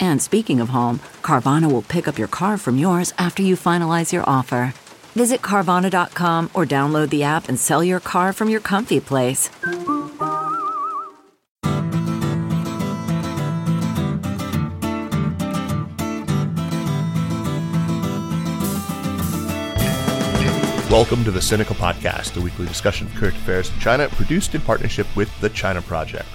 And speaking of home, Carvana will pick up your car from yours after you finalize your offer. Visit Carvana.com or download the app and sell your car from your comfy place. Welcome to the Sinica Podcast, a weekly discussion of current affairs in China, produced in partnership with the China Project.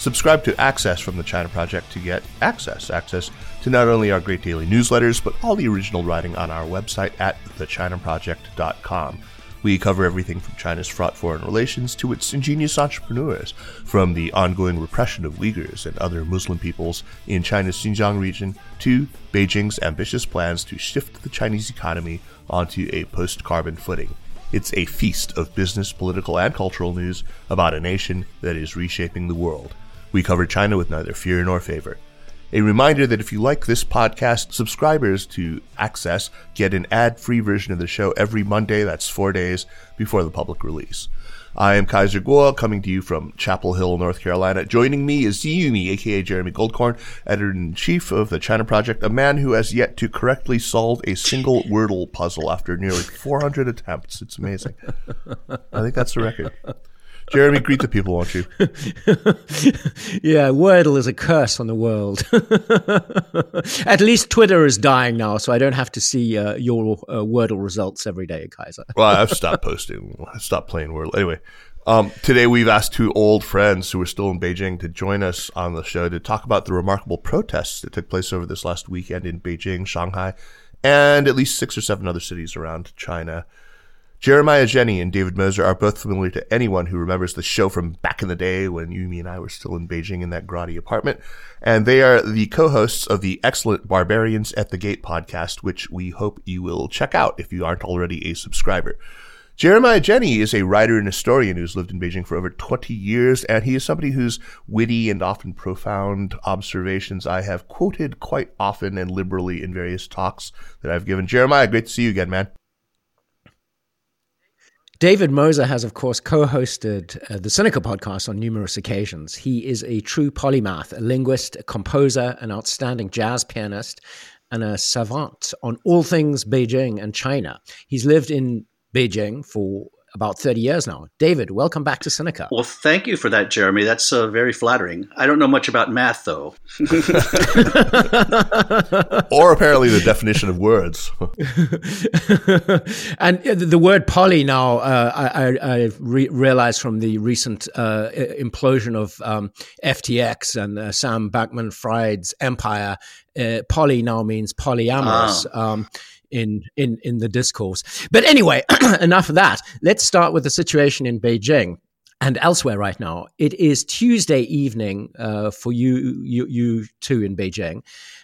Subscribe to Access from the China Project to get access. Access to not only our great daily newsletters, but all the original writing on our website at thechinaproject.com. We cover everything from China's fraught foreign relations to its ingenious entrepreneurs, from the ongoing repression of Uyghurs and other Muslim peoples in China's Xinjiang region to Beijing's ambitious plans to shift the Chinese economy onto a post carbon footing. It's a feast of business, political, and cultural news about a nation that is reshaping the world. We cover China with neither fear nor favor. A reminder that if you like this podcast, subscribers to Access get an ad free version of the show every Monday, that's four days before the public release. I am Kaiser Kuo, coming to you from Chapel Hill, North Carolina. Joining me is Ziyumi, aka Jeremy Goldkorn, editor in chief of the China Project, a man who has yet to correctly solve a single Wordle puzzle after nearly 400 attempts. It's amazing. I think that's the record. Jeremy, greet the people, won't you? yeah, Wordle is a curse on the world. At least Twitter is dying now, so I don't have to see uh, your uh, Wordle results every day, Kaiser. well, I've stopped posting. I stopped playing Wordle. Anyway, um, today we've asked two old friends who are still in Beijing to join us on the show to talk about the remarkable protests that took place over this last weekend in Beijing, Shanghai, and at least six or seven other cities around China. Jeremiah Jenne and David Moser are both familiar to anyone who remembers the show from back in the day when Yumi and I were still in Beijing in that grotty apartment. And they are the co-hosts of the excellent Barbarians at the Gate podcast, which we hope you will check out if you aren't already a subscriber. Jeremiah Jenne is a writer and historian who's lived in Beijing for over 20 years, and he is somebody whose witty and often profound observations I have quoted quite often and liberally in various talks that I've given. Jeremiah, great to see you again, man. David Moser has, of course, co hosted uh, the Sinica podcast on numerous occasions. He is a true polymath, a linguist, a composer, an outstanding jazz pianist, and a savant on all things Beijing and China. He's lived in Beijing for about 30 years now. David, welcome back to Sinica. Well, thank you for that, Jeremy. That's uh, very flattering. I don't know much about math, though. or apparently the definition of words. and the word poly now, uh, I, I re- realized from the recent uh, implosion of um, FTX and uh, Sam Bankman Fried's empire, uh, poly now means polyamorous. Ah. Um, in in in the discourse. But anyway, enough of that. Let's start with the situation in Beijing and elsewhere right now. It is Tuesday evening uh, for you, you, you two in Beijing,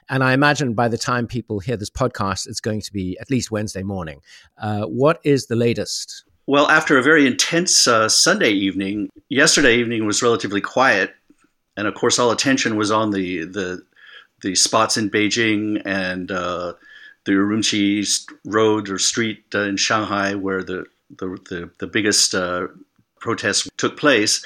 and I imagine by the time people hear this podcast, it's going to be at least Wednesday morning. Uh, what is the latest? Well, after a very intense uh, Sunday evening, yesterday evening was relatively quiet, and of course, all attention was on the the the spots in Beijing and uh, the Urumqi Road or Street uh, in Shanghai, where the the, the, the biggest uh, protests took place.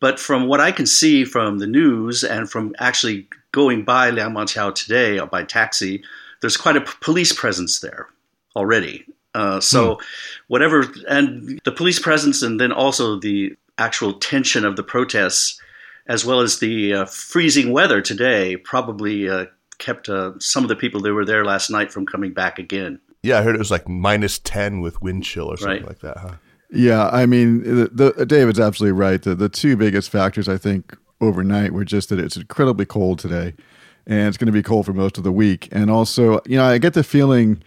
But from what I can see from the news and from actually going by Liangmaqiao today uh, by taxi, there's quite a p- police presence there already. Uh, so, hmm. whatever, and the police presence, and then also the actual tension of the protests, as well as the uh, freezing weather today, probably uh, kept uh, some of the people that were there last night from coming back again. Yeah, I heard it was like minus ten with wind chill or something Right. like that. Huh? Yeah, I mean, the, the, David's absolutely right. The, the two biggest factors, I think, overnight were just that it's incredibly cold today, and it's going to be cold for most of the week. And also, you know, I get the feeling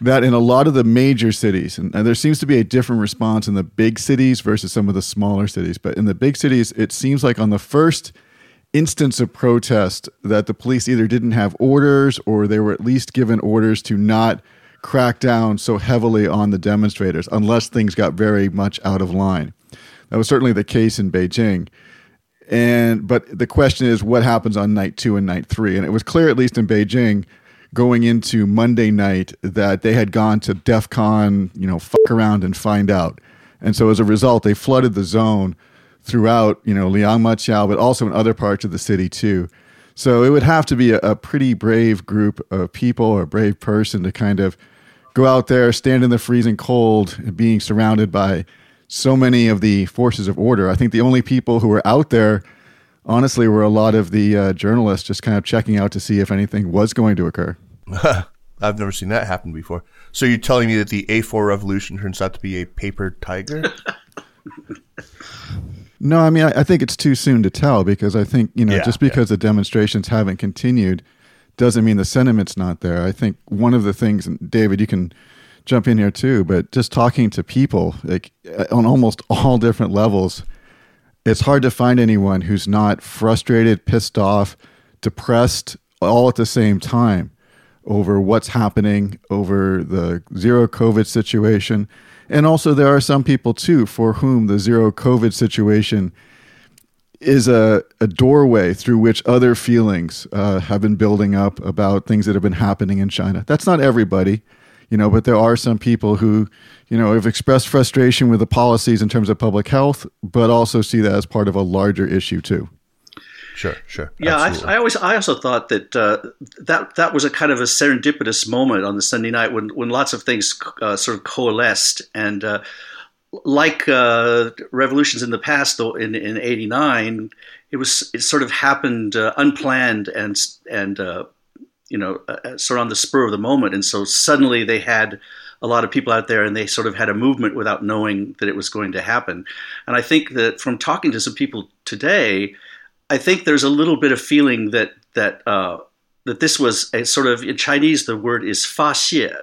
that in a lot of the major cities, and, and there seems to be a different response in the big cities versus some of the smaller cities. But in the big cities, it seems like on the first instance of protest that the police either didn't have orders or they were at least given orders to not crack down so heavily on the demonstrators unless things got very much out of line. That was certainly the case in Beijing. And but the question is what happens on night 2 and night 3 and it was clear at least in Beijing going into Monday night that they had gone to DEF CON, you know, fuck around and find out. And so as a result they flooded the zone throughout, you know, Liangmaqiao, but also in other parts of the city too. So it would have to be a, a pretty brave group of people or a brave person to kind of go out there, stand in the freezing cold, being surrounded by so many of the forces of order. I think the only people who were out there, honestly, were a lot of the uh, journalists just kind of checking out to see if anything was going to occur. I've never seen that happen before. So you're telling me that the A4 revolution turns out to be a paper tiger? No, I mean, I, I think it's too soon to tell because I think, you know, Yeah, just because the demonstrations haven't continued doesn't mean the sentiment's not there. I think one of the things, and David, you can jump in here too, but just talking to people like uh, on almost all different levels, it's hard to find anyone who's not frustrated, pissed off, depressed all at the same time over what's happening, over the zero COVID situation. And also, there are some people too for whom the zero COVID situation is a, a doorway through which other feelings uh, have been building up about things that have been happening in China. That's not everybody, you know, but there are some people who, you know, have expressed frustration with the policies in terms of public health, but also see that as part of a larger issue too. Sure, sure. Yeah, I. I always I also thought that uh, that that was a kind of a serendipitous moment on the Sunday night when when lots of things uh, sort of coalesced and uh, like uh, revolutions in the past, though in in '89, it was it sort of happened uh, unplanned and and uh, you know uh, sort of on the spur of the moment, and so suddenly they had a lot of people out there and they sort of had a movement without knowing that it was going to happen. And I think that from talking to some people today, I think there's a little bit of feeling that that uh, that this was a sort of in Chinese the word is fa xie,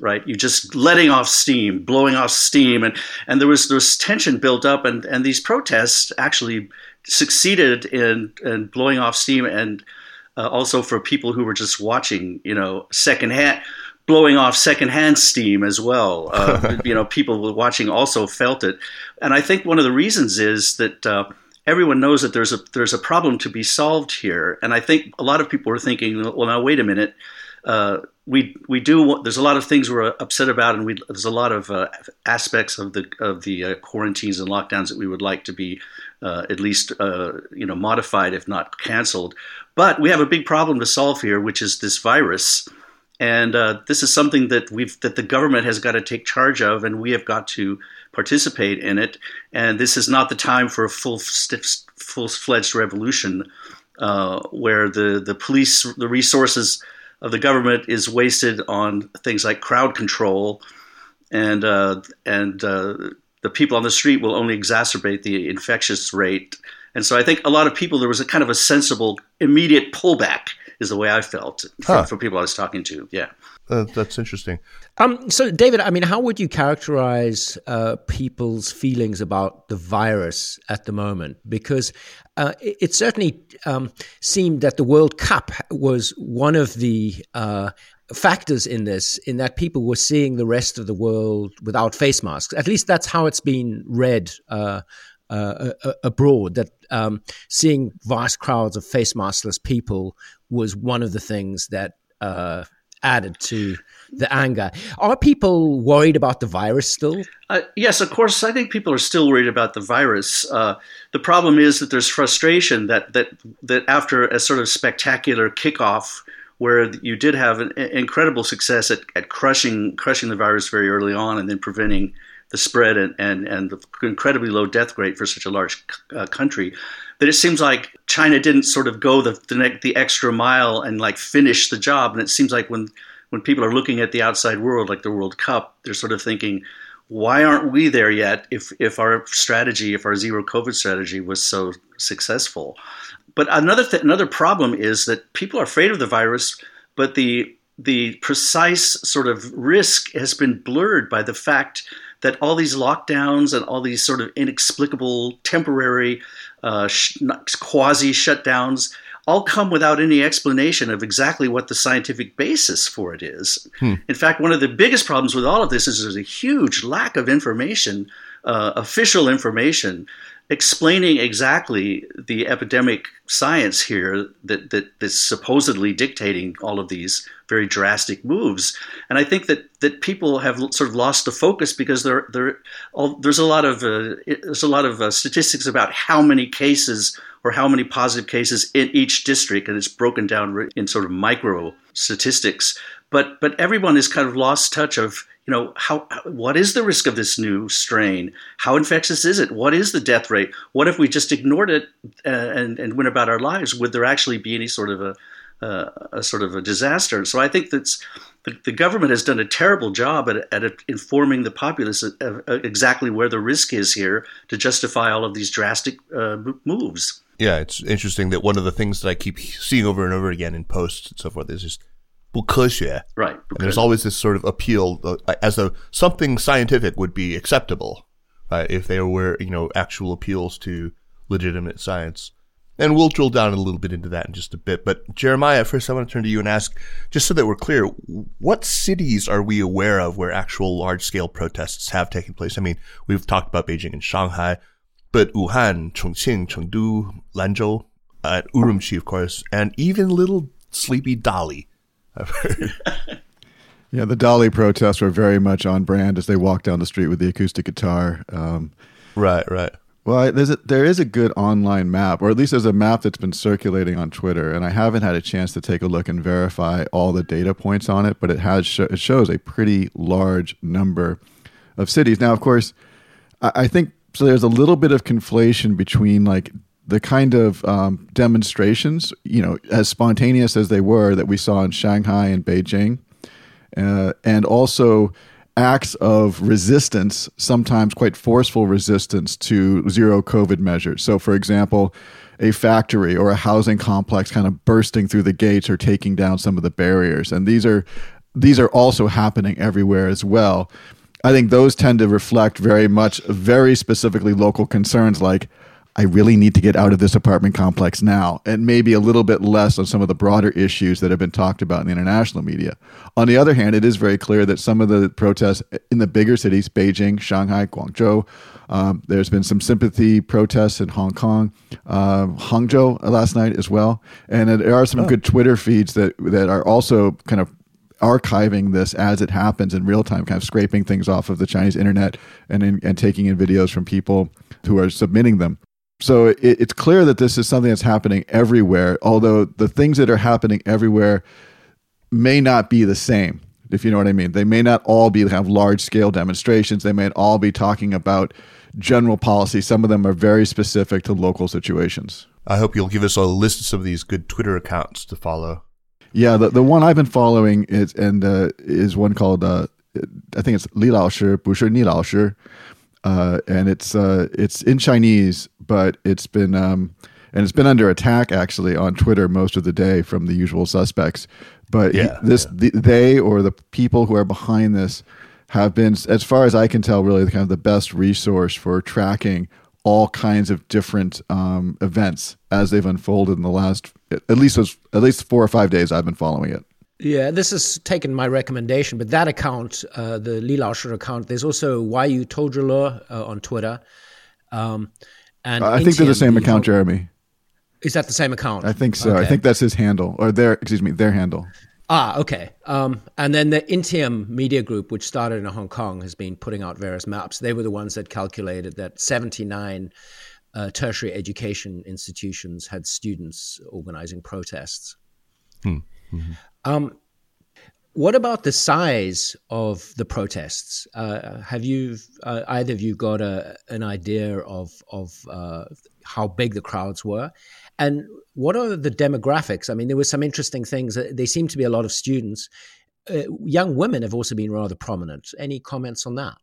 right? You just letting off steam, blowing off steam, and and there was there was tension built up, and and these protests actually succeeded in in blowing off steam, and uh, also for people who were just watching, you know, secondhand. Blowing off secondhand steam as well. Uh, you know, people watching also felt it, and I think one of the reasons is that uh, everyone knows that there's a there's a problem to be solved here, and I think a lot of people are thinking, well, now wait a minute, uh, we we do there's a lot of things we're upset about, and we there's a lot of uh, aspects of the of the uh, quarantines and lockdowns that we would like to be uh, at least uh, you know modified, if not canceled. But we have a big problem to solve here, which is this virus. And uh, this is something that we've that the government has got to take charge of, and we have got to participate in it. And this is not the time for a full full fledged revolution, uh, where the the police the resources of the government is wasted on things like crowd control, and uh, and uh, the people on the street will only exacerbate the infectious rate. And so I think a lot of people there was a kind of a sensible immediate pullback is the way I felt from, Huh. from people I was talking to. Yeah. Uh, that's interesting. Um, so, David, I mean, how would you characterize uh, people's feelings about the virus at the moment? Because uh, it, it certainly um, seemed that the World Cup was one of the uh, factors in this, in that people were seeing the rest of the world without face masks. At least that's how it's been read. Uh, uh, a- a- abroad, that um, seeing vast crowds of face maskless people was one of the things that uh, added to the anger. Are people worried about the virus still? Uh, yes, of course. I think people are still worried about the virus. Uh, the problem is that there's frustration that that that after a sort of spectacular kickoff, where you did have an incredible success at, at crushing crushing the virus very early on, and then preventing the spread and and, and the incredibly low death rate for such a large uh, country, that it seems like China didn't sort of go the the, the extra mile and like finish the job. And it seems like when when people are looking at the outside world, like the World Cup, they're sort of thinking, why aren't we there yet? If if our strategy, if our zero COVID strategy was so successful, but another th- another problem is that people are afraid of the virus, but the the precise sort of risk has been blurred by the fact that all these lockdowns and all these sort of inexplicable temporary uh, sh- quasi shutdowns all come without any explanation of exactly what the scientific basis for it is. Hmm. In fact, one of the biggest problems with all of this is there's a huge lack of information, uh, official information, explaining exactly the epidemic science here that, that that's supposedly dictating all of these very drastic moves. And I think that, that people have sort of lost the focus because there, there, all, there's a lot of uh, there's a lot of uh, statistics about how many cases or how many positive cases in each district, and it's broken down in sort of micro statistics. But but everyone has kind of lost touch of you know how what is the risk of this new strain? How infectious is it? What is the death rate? What if we just ignored it uh, and and went about our lives? Would there actually be any sort of a uh, a sort of a disaster? So I think that's the, government has done a terrible job at, at informing the populace of exactly where the risk is here to justify all of these drastic uh, moves. Yeah, it's interesting that one of the things that I keep seeing over and over again in posts and so forth is just 不科学. Right. And there's always this sort of appeal uh, as though something scientific would be acceptable, right? If there were, you know, actual appeals to legitimate science. And we'll drill down a little bit into that in just a bit. But Jeremiah, first I want to turn to you and ask, just so that we're clear, what cities are we aware of where actual large scale protests have taken place? I mean, we've talked about Beijing and Shanghai, but Wuhan, Chongqing, Chengdu, Lanzhou, uh, Urumqi, of course, and even little sleepy Dali. I've heard. yeah, the Dali protests were very much on brand as they walked down the street with the acoustic guitar. Um, right, right. Well, there's a, there is a good online map, or at least there's a map that's been circulating on Twitter, and I haven't had a chance to take a look and verify all the data points on it, but it has sh- it shows a pretty large number of cities. Now, of course, I, I think so. There's a little bit of conflation between like the kind of um, demonstrations, you know, as spontaneous as they were that we saw in Shanghai and Beijing, uh, and also acts of resistance, sometimes quite forceful resistance to zero COVID measures. So, for example, a factory or a housing complex kind of bursting through the gates or taking down some of the barriers, and these are these are also happening everywhere as well. I think those tend to reflect very much very specifically local concerns like I really need to get out of this apartment complex now, and maybe a little bit less on some of the broader issues that have been talked about in the international media. On the other hand, it is very clear that some of the protests in the bigger cities, Beijing, Shanghai, Guangzhou, um, there's been some sympathy protests in Hong Kong, uh, Hangzhou last night as well, and there are some oh. good Twitter feeds that that are also kind of archiving this as it happens in real time, kind of scraping things off of the Chinese internet and in, and taking in videos from people who are submitting them. So it, it's clear that this is something that's happening everywhere, although the things that are happening everywhere may not be the same, if you know what I mean. They may not all be have large scale demonstrations. They may all be talking about general policy. Some of them are very specific to local situations. I hope you'll give us a list of some of these good Twitter accounts to follow. Yeah, the, the one I've been following is and uh, is one called uh, I think it's Li Lao Shi, Bu Shi Ni Lao Shi uh, and it's uh, it's in Chinese, but it's been um, and it's been under attack actually on Twitter most of the day from the usual suspects. But yeah, this yeah. The, they or the people who are behind this have been, as far as I can tell, really the kind of the best resource for tracking all kinds of different um, events as they've unfolded in the last at least at least four or five days. I've been following it. Yeah, this has taken my recommendation, but that account, uh, the Li Laoshi account, there's also Yu Touzhile uh, on Twitter. Um, and I think they're the same account, Jeremy. Is that the same account? I think so. Okay. I think that's his handle, or their, excuse me, their handle. Ah, okay. Um, and then the Initium Media Group, which started in Hong Kong, has been putting out various maps. They were the ones that calculated that 79 uh, tertiary education institutions had students organizing protests. Hmm. Mm-hmm. Um, what about the size of the protests? Uh, have you uh, either of you got a, an idea of of uh, how big the crowds were, and what are the demographics? I mean, there were some interesting things. They seem to be a lot of students, uh, young women have also been rather prominent. Any comments on that?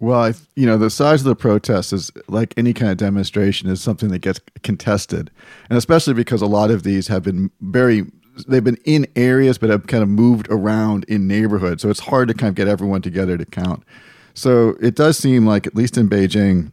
Well, I, you know, the size of the protest is like any kind of demonstration is something that gets contested, and especially because a lot of these have been very they've been in areas but have kind of moved around in neighborhoods, so it's hard to kind of get everyone together to count. So it does seem like, at least in Beijing,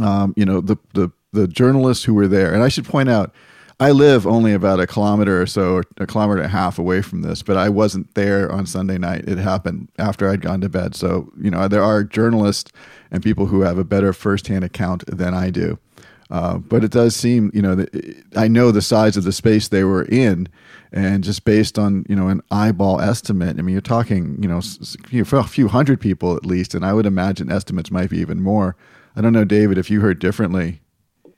um, you know, the the the journalists who were there, and I should point out I live only about a kilometer or so, or a kilometer and a half away from this, but I wasn't there on Sunday night. It happened after I'd gone to bed. So, you know, there are journalists and people who have a better firsthand account than I do. Uh, but it does seem, you know, I know the size of the space they were in, and just based on, you know, an eyeball estimate, I mean, you're talking, you know, a few hundred people at least, and I would imagine estimates might be even more. I don't know, David, if you heard differently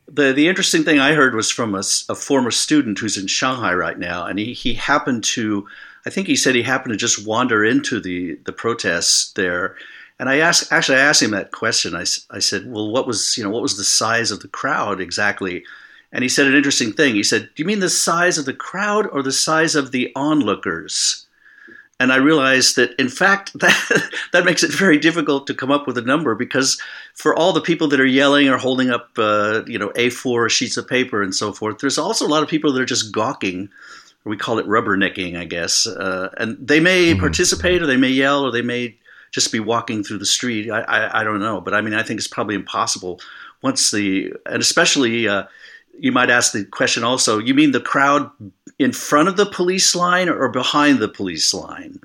the the interesting thing I heard was from a, a, former student who's in Shanghai right now, and he, he happened to, I think he said he happened to just wander into the the protests there, and I asked actually I asked him that question. I, I said, well, what was you know what was the size of the crowd exactly? And he said an interesting thing. He said, do you mean the size of the crowd or the size of the onlookers? and I realized that in fact that that makes it very difficult to come up with a number because for all the people that are yelling or holding up uh, you know A4 sheets of paper and so forth, there's also a lot of people that are just gawking. We call it rubbernecking, I guess, uh, and they may mm-hmm. participate or they may yell or they may just be walking through the street. I, I, I, don't know, but I mean, I think it's probably impossible once the and especially. Uh, you might ask the question also you mean the crowd in front of the police line or behind the police line.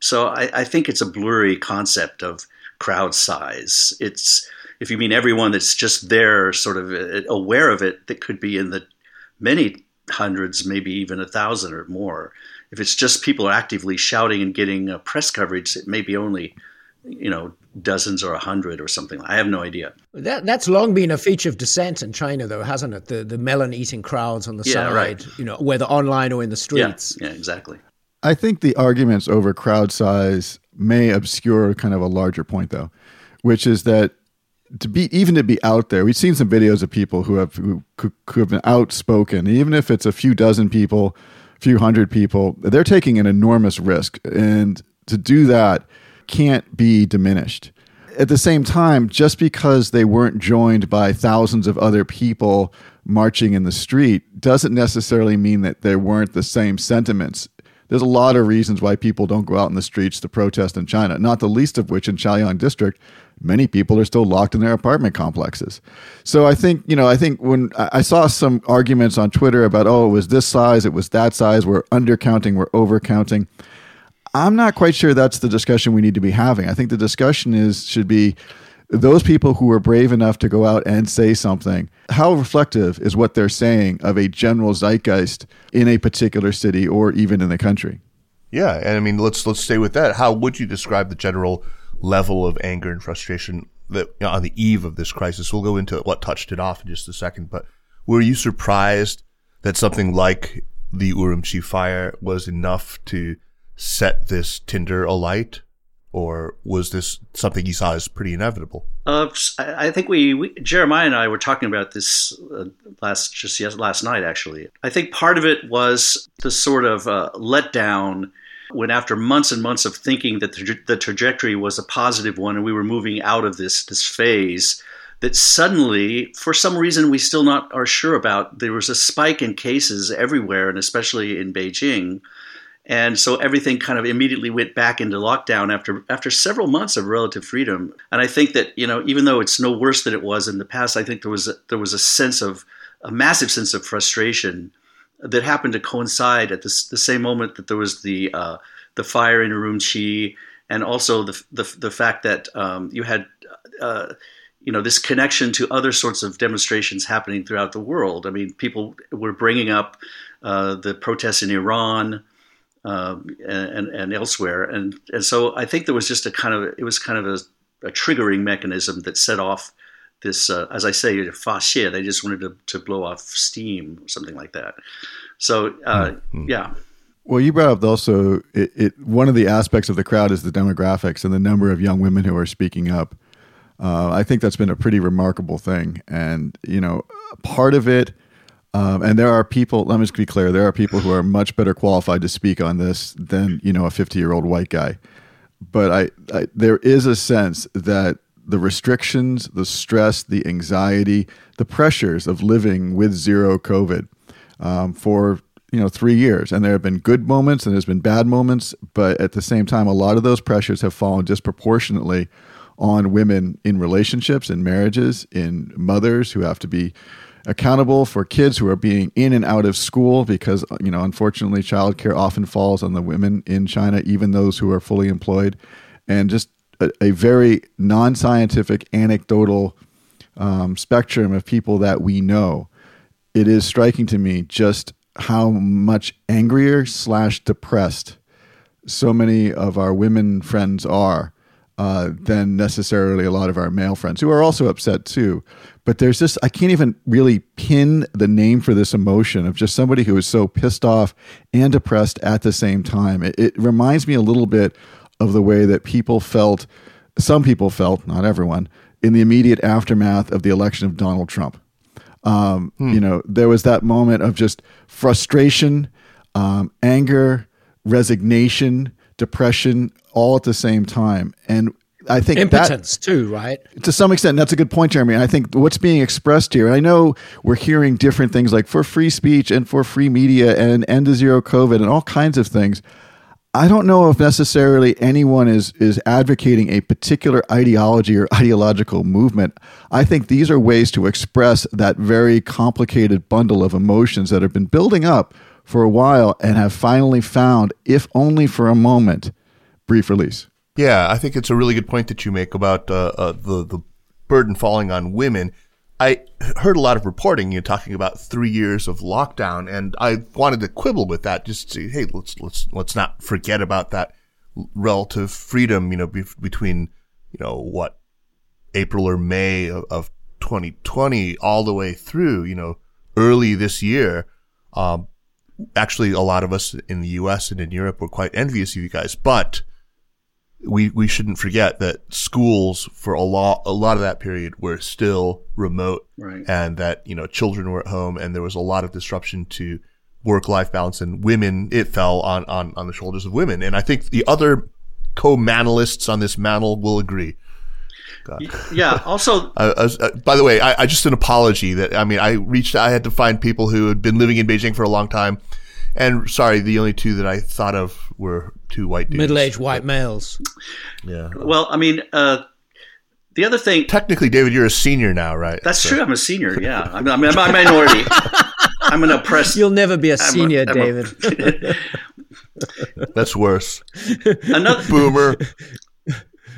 So I, I, think it's a blurry concept of crowd size. It's if you mean everyone that's just there, sort of uh, aware of it, that could be in the many hundreds, maybe even a thousand or more. If it's just people actively shouting and getting uh, press coverage, it may be only you know dozens or a hundred or something. I have no idea. That that's long been a feature of dissent in China, though, hasn't it? The the melon eating crowds on the yeah, side, right. you know, whether online or in the streets. Yeah, yeah, exactly. I think the arguments over crowd size may obscure kind of a larger point, though, which is that to be even to be out there, we've seen some videos of people who have who, who have been outspoken, even if it's a few dozen people, a few hundred people, they're taking an enormous risk, and to do that can't be diminished. At the same time, just because they weren't joined by thousands of other people marching in the street doesn't necessarily mean that there weren't the same sentiments. There's a lot of reasons why people don't go out in the streets to protest in China, not the least of which in Chaoyang district, many people are still locked in their apartment complexes. So I think, you know, I think when I saw some arguments on Twitter about, oh, it was this size, it was that size, we're undercounting, we're overcounting. I'm not quite sure that's the discussion we need to be having. I think the discussion is should be those people who are brave enough to go out and say something. How reflective is what they're saying of a general zeitgeist in a particular city or even in the country? Yeah, and I mean, let's let's stay with that. How would you describe the general level of anger and frustration that you know, on the eve of this crisis? We'll go into what touched it off in just a second, but were you surprised that something like the Urumqi fire was enough to set this tinder alight? Or was this something you saw as pretty inevitable? Uh, I think we, we, Jeremiah and I were talking about this uh, last just yes, last night. Actually, I think part of it was the sort of uh, letdown when, after months and months of thinking that the, the trajectory was a positive one and we were moving out of this this phase, that suddenly, for some reason we still not are sure about, there was a spike in cases everywhere, and especially in Beijing and so everything kind of immediately went back into lockdown after after several months of relative freedom. And I think that you know, even though it's no worse than it was in the past, I think there was a, there was a sense of a massive sense of frustration that happened to coincide at the same moment that there was the uh, the fire in Urumqi, and also the the, the fact that um, you had. Uh, you know this connection to other sorts of demonstrations happening throughout the world. I mean, people were bringing up uh, the protests in Iran, um, and, and elsewhere. And, and so I think there was just a kind of, it was kind of a, a triggering mechanism that set off this, uh, as I say, faxie. They just wanted to, to blow off steam or something like that. So, uh, mm-hmm. yeah. Well, you brought up also it, it, one of the aspects of the crowd is the demographics and the number of young women who are speaking up. Uh, I think that's been a pretty remarkable thing, and you know, part of it Um, and there are people. Let me just be clear: there are people who are much better qualified to speak on this than you know a fifty-year-old white guy. But I, I, there is a sense that the restrictions, the stress, the anxiety, the pressures of living with zero COVID um, for you know three years, and there have been good moments and there's been bad moments, but at the same time, a lot of those pressures have fallen disproportionately on women in relationships, in marriages, in mothers who have to be accountable for kids who are being in and out of school because you know unfortunately childcare often falls on the women in China even those who are fully employed and just a, a very non-scientific anecdotal um, spectrum of people that we know it is striking to me just how much angrier slash depressed so many of our women friends are uh, than necessarily a lot of our male friends who are also upset too. But there's this, I can't even really pin the name for this emotion of just somebody who is so pissed off and depressed at the same time. It, it reminds me a little bit of the way that people felt, some people felt, not everyone, in the immediate aftermath of the election of Donald Trump. Um, hmm. You know, there was that moment of just frustration, um, anger, resignation, depression, all at the same time. And I think impotence that, too, right? To some extent, that's a good point, Jeremy. I think what's being expressed here, I know we're hearing different things like for free speech and for free media and end to zero COVID and all kinds of things. I don't know if necessarily anyone is is advocating a particular ideology or ideological movement. I think these are ways to express that very complicated bundle of emotions that have been building up for a while and have finally found, if only for a moment, brief release. Yeah, I think it's a really good point that you make about uh, uh, the the burden falling on women. I heard a lot of reporting, you know, talking about three years of lockdown, and I wanted to quibble with that. Just to say, hey, let's let's let's not forget about that relative freedom, you know, be, between you know what April or May of, of 2020 all the way through, you know, early this year. Um, actually, a lot of us in the U.S. and in Europe were quite envious of you guys, but we we shouldn't forget that schools for a lot a lot of that period were still remote, right. and that you know children were at home, and there was a lot of disruption to work life balance, and women it fell on on on the shoulders of women, and I think the other co-manalists on this mantle will agree. God. Yeah. Also, I, I was, uh, by the way, I, I, just an apology that I mean I reached. I had to find people who had been living in Beijing for a long time, and sorry, the only two that I thought of were two white dudes. Middle-aged white males. Yeah. Well, I mean, uh, the other thing. Technically, David, you're a senior now, right? That's so. true. I'm a senior. Yeah. I'm, I'm, I'm a minority. I'm an oppressed. You'll never be a senior, a, David. A, That's worse. Another boomer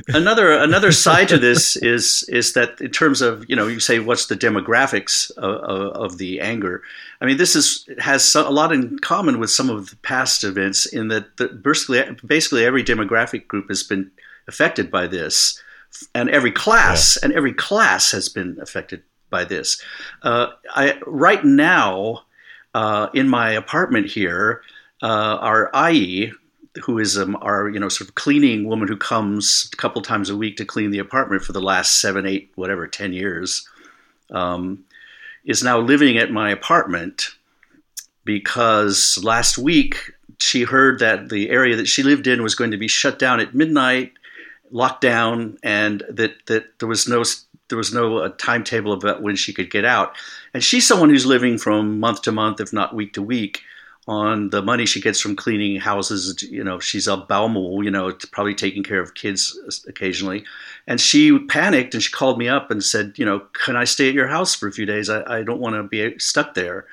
another another side to this is is that in terms of you know you say what's the demographics of, of, of the anger i mean this is has a lot in common with some of the past events in that the, basically basically every demographic group has been affected by this and every class yeah. and every class has been affected by this uh, I, right now uh, in my apartment here uh, our ayi, who is um, our you know sort of cleaning woman who comes a couple times a week to clean the apartment for the last seven, eight, whatever, ten years, um, is now living at my apartment because last week she heard that the area that she lived in was going to be shut down at midnight, locked down, and that that there was no there was no uh, timetable about when she could get out. And she's someone who's living from month to month, if not week to week on the money she gets from cleaning houses. You know, she's a Baomu, you know, probably taking care of kids occasionally. And she panicked and she called me up and said, you know, can I stay at your house for a few days? I, I don't want to be stuck there.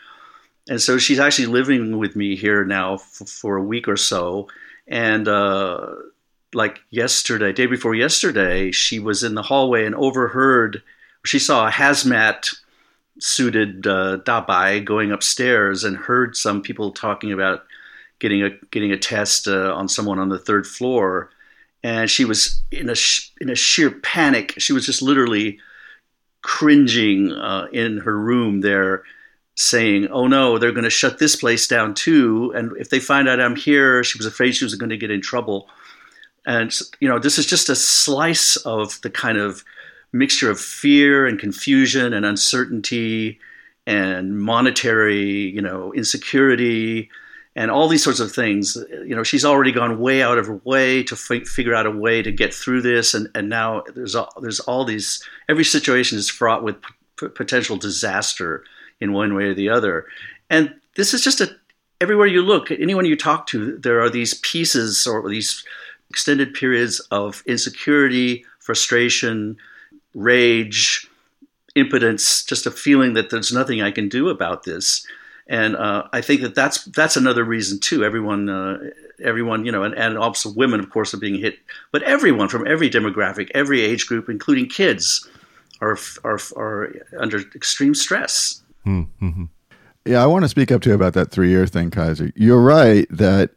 And so she's actually living with me here now f- for a week or so. And uh, like yesterday, day before yesterday, she was in the hallway and overheard, she saw a hazmat suited uh, dabai going upstairs and heard some people talking about getting a getting a test uh, on someone on the third floor, and she was in a sh- in a sheer panic. She was just literally cringing uh, in her room there, saying, "Oh no, they're going to shut this place down too." And if they find out I'm here, she was afraid she was going to get in trouble. And you know, this is just a slice of the kind of mixture of fear and confusion and uncertainty and monetary, you know, insecurity and all these sorts of things. You know, she's already gone way out of her way to f- figure out a way to get through this, and, and now there's all, there's all these. Every situation is fraught with p- potential disaster in one way or the other, and this is just a. Everywhere you look, anyone you talk to, there are these pieces or these extended periods of insecurity, frustration, rage, impotence, just a feeling that there's nothing I can do about this and uh, I think that that's that's another reason too. Everyone, uh, everyone, you know, and, and also women, of course, are being hit, but everyone from every demographic, every age group, including kids, are are are under extreme stress. Mm-hmm. Yeah, I want to speak up to you about that three year thing, Kaiser. You're right that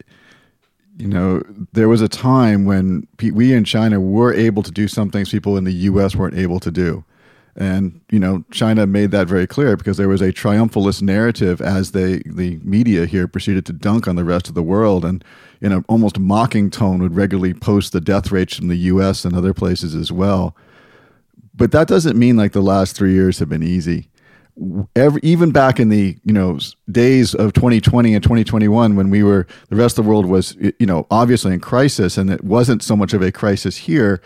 you know there was a time when we in China were able to do some things people in the U.S. weren't able to do. And you know, China made that very clear because there was a triumphalist narrative as they the media here proceeded to dunk on the rest of the world, and in an almost mocking tone would regularly post the death rates from the U.S. and other places as well. But that doesn't mean like the last three years have been easy. Every, even back in the you know days of 2020 and 2021 when we were the rest of the world was you know obviously in crisis and it wasn't so much of a crisis here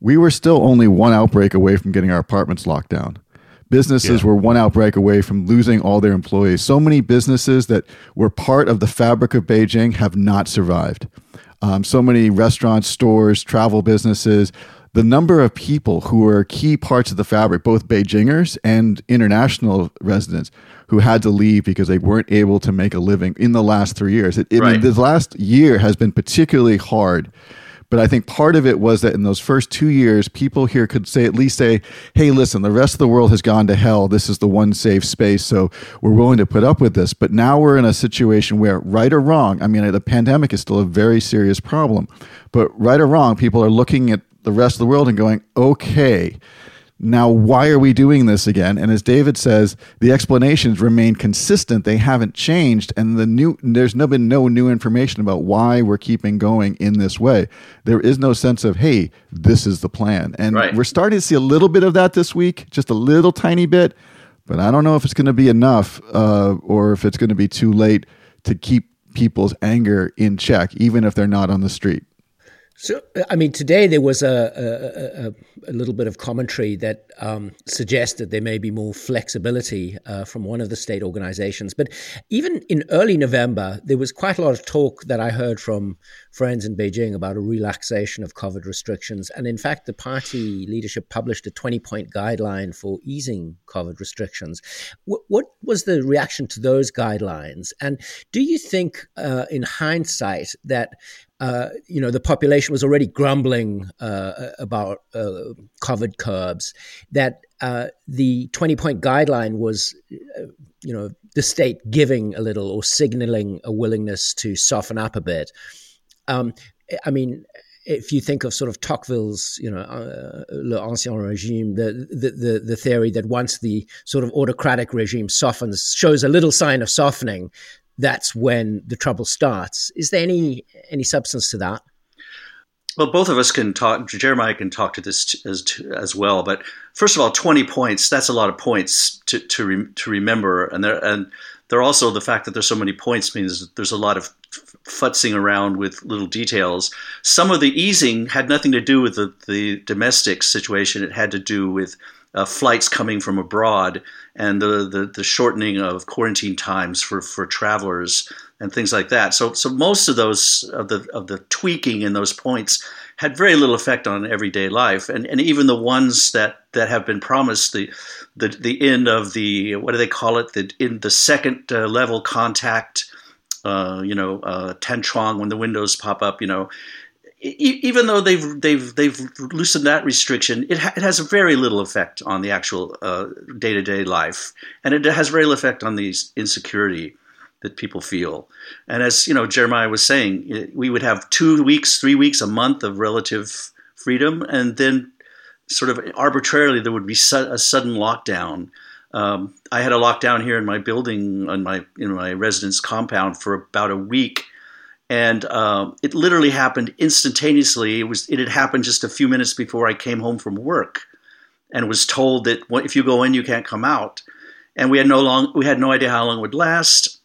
we were still only one outbreak away from getting our apartments locked down. Businesses yeah. were one outbreak away from losing all their employees. So many businesses that were part of the fabric of Beijing have not survived. Um, so many restaurants, stores, travel businesses, the number of people who were key parts of the fabric, both Beijingers and international residents, who had to leave because they weren't able to make a living in the last three years. It, it, right. the last year has been particularly hard but I think part of it was that in those first two years, people here could say, at least say, hey, listen, the rest of the world has gone to hell. This is the one safe space. So we're willing to put up with this. But now we're in a situation where, right or wrong, I mean, the pandemic is still a very serious problem. But right or wrong, people are looking at the rest of the world and going, okay, now, why are we doing this again? And as David says, the explanations remain consistent. They haven't changed, and the new there's no, been no new information about why we're keeping going in this way. There is no sense of hey, this is the plan, and right. we're starting to see a little bit of that this week, just a little tiny bit. But I don't know if it's going to be enough, uh, or if it's going to be too late to keep people's anger in check, even if they're not on the street. So, I mean, today there was a, a, a little bit of commentary that um, suggested there may be more flexibility uh, from one of the state organizations. But even in early November, there was quite a lot of talk that I heard from friends in Beijing about a relaxation of COVID restrictions. And in fact, the party leadership published a 20 point guideline for easing COVID restrictions. W- what was the reaction to those guidelines? And do you think, uh, in hindsight, that uh, you know, the population was already grumbling uh, about uh, COVID curbs, that uh, the 20 point guideline was, uh, you know, the state giving a little or signaling a willingness to soften up a bit. Um, I mean, if you think of sort of Tocqueville's, you know, uh, Le Ancien Régime, the, the, the, the theory that once the sort of autocratic regime softens, shows a little sign of softening, that's when the trouble starts. Is there any any substance to that? Well, both of us can talk. Jeremiah can talk to this as as well. But first of all, twenty points—that's a lot of points to to, re, to remember. And there and there also the fact that there's so many points means there's a lot of futzing around with little details. Some of the easing had nothing to do with the, the domestic situation. It had to do with uh, flights coming from abroad and the, the, the, shortening of quarantine times for, for travelers and things like that. So, so most of those of the of the tweaking in those points had very little effect on everyday life, and, and even the ones that, that have been promised the the the end of the what do they call it the in the second uh, level contact, uh, you know, uh, Tianchuang when the windows pop up, you know, even though they've they've they've loosened that restriction, it, ha- it has very little effect on the actual day to day life, and it has very little effect on the insecurity that people feel. And as you know, Jeremiah was saying, we would have two weeks, three weeks, a month of relative freedom, and then sort of arbitrarily there would be su- a sudden lockdown. Um, I had a lockdown here in my building on my in my residence compound for about a week and uh, it literally happened instantaneously. It was it had happened just a few minutes before I came home from work, and was told that if you go in, you can't come out. and we had no long we had no idea how long it would last.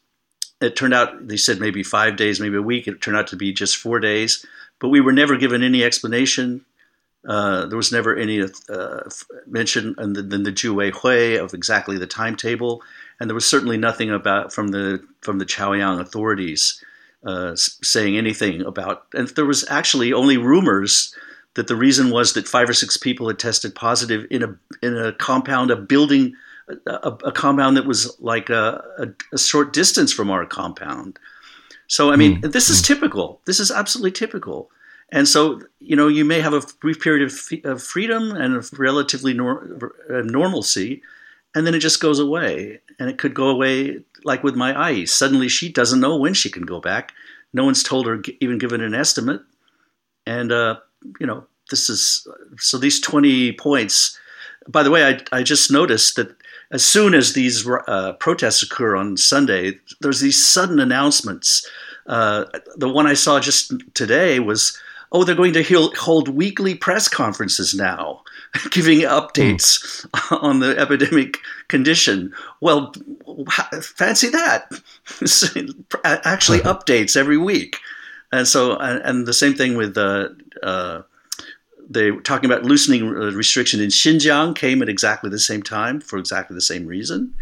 It turned out they said maybe five days, maybe a week. It turned out to be just four days, but we were never given any explanation. Uh, there was never any uh, mention in the, in the Hui of exactly the timetable, and there was certainly nothing about from the from the Chaoyang authorities uh, saying anything about. And there was actually only rumors that the reason was that five or six people had tested positive in a in a compound, a building, a, a compound that was like a, a, a, short distance from our compound. So I mean, mm. this is typical. This is absolutely typical. And so, you know, you may have a brief period of, of freedom and of relatively nor- uh, normalcy, and then it just goes away. And it could go away like with my ayi. Suddenly, she doesn't know when she can go back. No one's told her, even given an estimate. And uh, you know, this is so these 20 points. By the way, I, I just noticed that as soon as these uh, protests occur on Sunday, there's these sudden announcements. Uh, the one I saw just today was, oh, they're going to hold weekly press conferences now, giving updates mm. on the epidemic condition. Well, fancy that. Actually, updates every week. And so, and the same thing with uh, uh, they were talking about loosening uh, restriction in Xinjiang came at exactly the same time for exactly the same reason,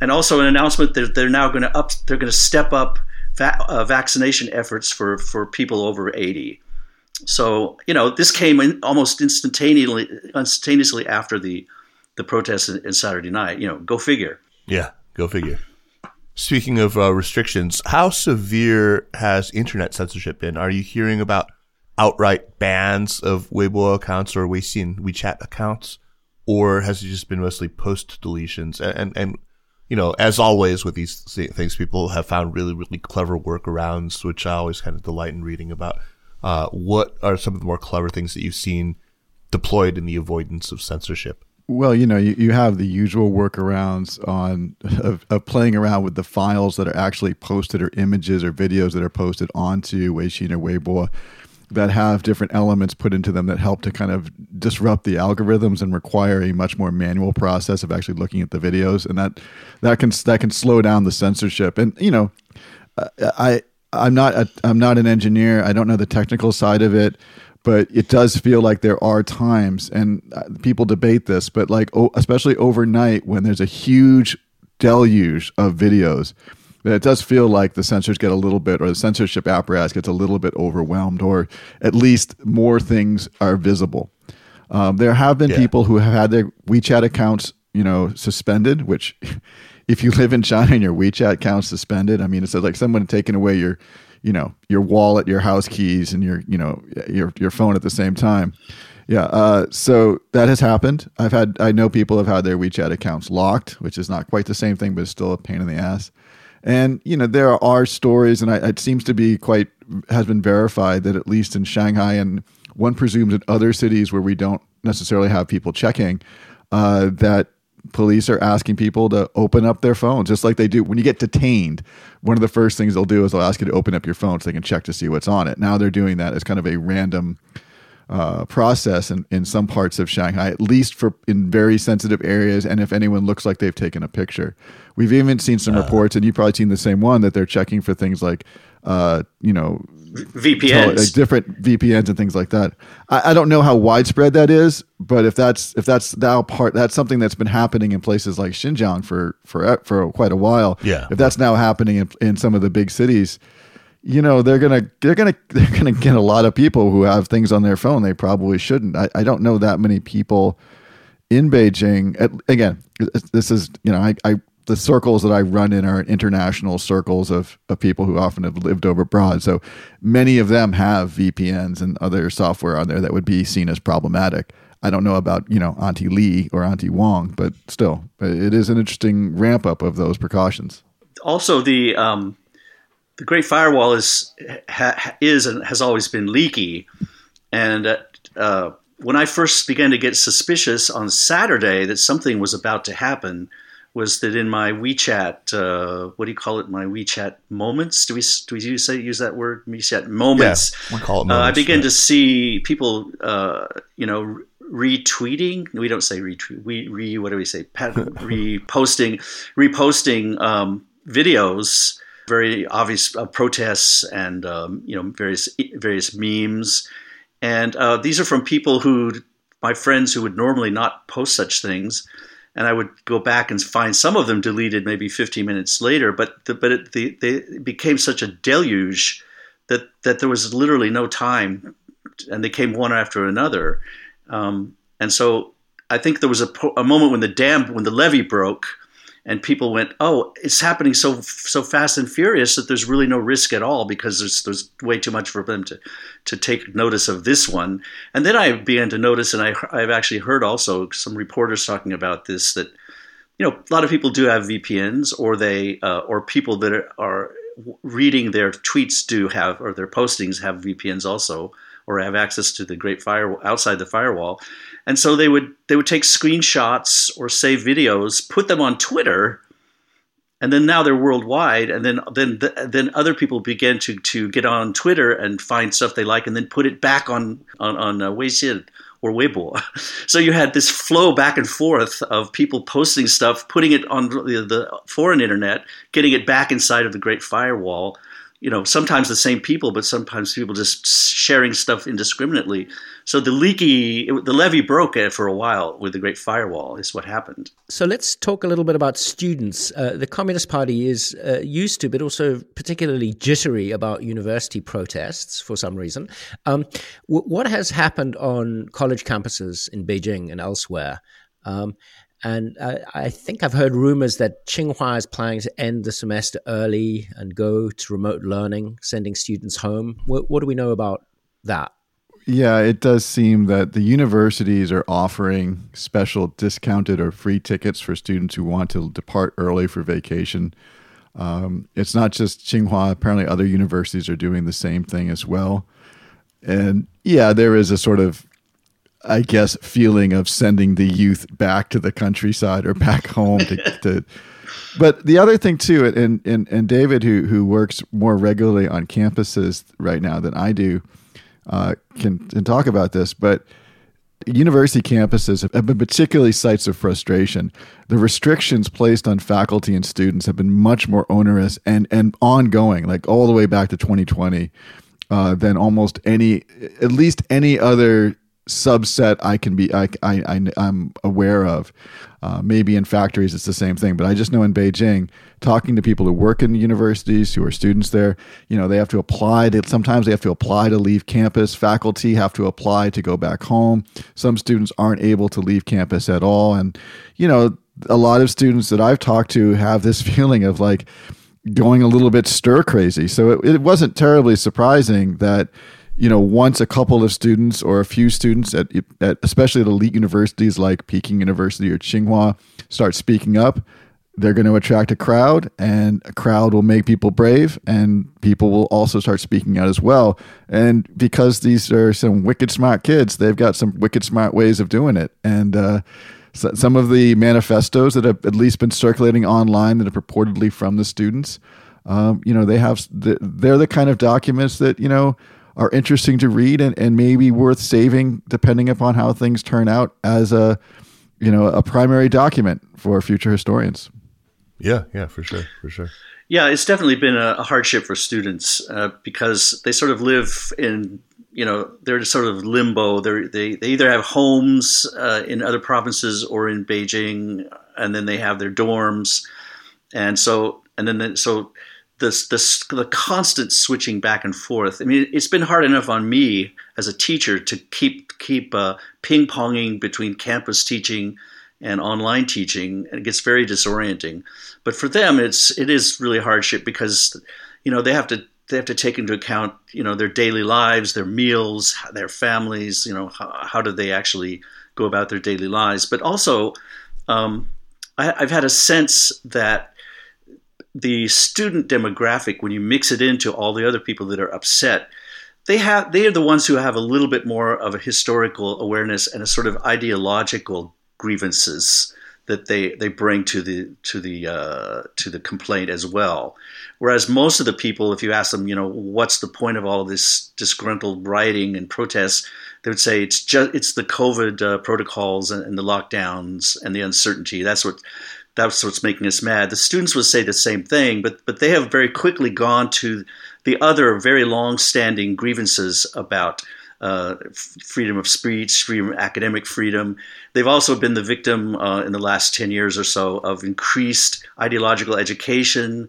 and also an announcement that they're now going to up they're going to step up va- uh, vaccination efforts for for people over eighty. So you know this came in almost instantaneously instantaneously after the the protests in, in Saturday night. You know, go figure. Yeah, go figure. Speaking of uh, restrictions, how severe has internet censorship been? Are you hearing about outright bans of Weibo accounts or Weixin WeChat accounts, or has it just been mostly post deletions? And, and, and you know, as always with these things, people have found really really clever workarounds, which I always kind of delight in reading about. Uh, what are some of the more clever things that you've seen deployed in the avoidance of censorship? Well, you know, you, you have the usual workarounds on of, of, playing around with the files that are actually posted or images or videos that are posted onto Weixin or Weibo that have different elements put into them that help to kind of disrupt the algorithms and require a much more manual process of actually looking at the videos and that that can that can slow down the censorship and you know I I'm not a, I'm not an engineer I don't know the technical side of it but it does feel like there are times, and uh, people debate this, but like especially overnight when there's a huge deluge of videos, that it does feel like the censors get a little bit, or the censorship apparatus gets a little bit overwhelmed, or at least more things are visible. Um, there have been yeah. people who have had their WeChat accounts, you know, suspended. Which, if you live in China and your WeChat account suspended, I mean, it's like someone taking away your you know your wallet, your house keys, and your you know your your phone at the same time. Yeah, uh, so that has happened. I've had I know people have had their WeChat accounts locked, which is not quite the same thing, but it's still a pain in the ass. And you know there are stories, and I, it seems to be quite has been verified that at least in Shanghai and one presumes in other cities where we don't necessarily have people checking, uh, that police are asking people to open up their phones, just like they do when you get detained. One of the first things they'll do is they'll ask you to open up your phone so they can check to see what's on it. Now they're doing that as kind of a random uh, process in, in some parts of Shanghai, at least for in very sensitive areas, and if anyone looks like they've taken a picture. We've even seen some uh, reports, and you've probably seen the same one, that they're checking for things like, uh, you know, VPNs, like different VPNs and things like that. I, I, don't know how widespread that is, but if that's if that's now part, that's something that's been happening in places like Xinjiang for for for quite a while. Yeah, if that's now happening in, in some of the big cities, you know they're gonna they're gonna they're gonna get a lot of people who have things on their phone they probably shouldn't. I, I don't know that many people in Beijing. At, again, this is you know I, I the circles that I run in are international circles of, of people who often have lived over abroad. So many of them have VPNs and other software on there that would be seen as problematic. I don't know about, you know, Auntie Lee or Auntie Wong, but still, it is an interesting ramp up of those precautions. Also, the um, the Great Firewall is ha, is and has always been leaky, and uh, when I first began to get suspicious on Saturday that something was about to happen, was that in my WeChat, uh, what do you call it? My WeChat moments? Do we do we say use that word? WeChat moments. Yeah, we call it. Moments, uh, I began to see people, uh, you know, retweeting. We don't say retweet. We re what do we say? reposting, reposting um, videos, very obvious uh, protests and um, you know various various memes, and uh, these are from people who my friends who would normally not post such things. And I would go back and find some of them deleted maybe 15 minutes later, but the, but it, the, they, became such a deluge that that there was literally no time, and they came one after another. Um, and so I think there was a, a moment when the dam, when the levee broke, and people went, "Oh, it's happening so so fast and furious that there's really no risk at all because there's there's way too much for them to to take notice of this one." And then I began to notice, and I I've actually heard also some reporters talking about this that you know a lot of people do have VPNs, or they uh, or people that are, are reading their tweets do have or their postings have VPNs also or have access to the great firewall outside the firewall. And so they would they would take screenshots or save videos, put them on Twitter, and then now they're worldwide. And then then then other people begin to to get on Twitter and find stuff they like, and then put it back on on on uh, Weixin or Weibo. So you had this flow back and forth of people posting stuff, putting it on the, the foreign internet, getting it back inside of the Great Firewall, you know, sometimes the same people, but sometimes people just sharing stuff indiscriminately. So the leaky, the levee broke for a while with the Great Firewall, is what happened. So let's talk a little bit about students. Uh, the Communist Party is uh, used to, but also particularly jittery about university protests for some reason. Um, w- what has happened on college campuses in Beijing and elsewhere? Um, and I, I, think I've heard rumors that Tsinghua is planning to end the semester early and go to remote learning, sending students home. What, what do we know about that? Yeah, it does seem that the universities are offering special discounted or free tickets for students who want to depart early for vacation. Um, it's not just Tsinghua, apparently, other universities are doing the same thing as well. And yeah, there is a sort of I guess, feeling of sending the youth back to the countryside or back home to, to but the other thing too, and, and and David, who who works more regularly on campuses right now than I do, uh, can can talk about this. But university campuses have been particularly sites of frustration. The restrictions placed on faculty and students have been much more onerous and and ongoing, like all the way back to 2020, uh, than almost any, at least any other subset I can be I, I, I am aware of. Uh, maybe in factories it's the same thing, but I just know in Beijing, talking to people who work in universities who are students there, you know, they have to apply. To, sometimes they have to apply to leave campus. Faculty have to apply to go back home. Some students aren't able to leave campus at all, and you know, a lot of students that I've talked to have this feeling of like going a little bit stir crazy. So it, it wasn't terribly surprising that you know, once a couple of students or a few students at, at especially at elite universities like Peking University or Tsinghua start speaking up, they're going to attract a crowd and a crowd will make people brave and people will also start speaking out as well. And because these are some wicked smart kids, they've got some wicked smart ways of doing it. And, uh, so some of the manifestos that have at least been circulating online that are purportedly from the students, um, you know, they have, they're the kind of documents that, you know, are interesting to read and, and maybe worth saving depending upon how things turn out as a you know a primary document for future historians. Yeah yeah for sure for sure. Yeah it's definitely been a, hardship for students uh, because they sort of live in you know they're sort of limbo. They're, they they either have homes uh, in other provinces or in beijing and then they have their dorms. And so and then so this this the constant switching back and forth. I mean, it's been hard enough on me as a teacher to keep keep uh, ping ponging between campus teaching and online teaching, and it gets very disorienting. But for them, it's it is really hardship because you know they have to they have to take into account you know their daily lives, their meals, their families. You know how, how do they actually go about their daily lives? But also, um, I, I've had a sense that the student demographic, when you mix it into all the other people that are upset, they have they are the ones who have a little bit more of a historical awareness and a sort of ideological grievances that they, they bring to the to the uh, to the complaint as well. Whereas most of the people, if you ask them, you know, what's the point of all of this disgruntled rioting and protests, they would say it's just it's the COVID uh, protocols and, and, the lockdowns and the uncertainty. That's what that's what's making us mad. The students would say the same thing, but but they have very quickly gone to the other very long-standing grievances about uh, freedom of speech, freedom, academic freedom. They've also been the victim uh, in the last ten years or so of increased ideological education.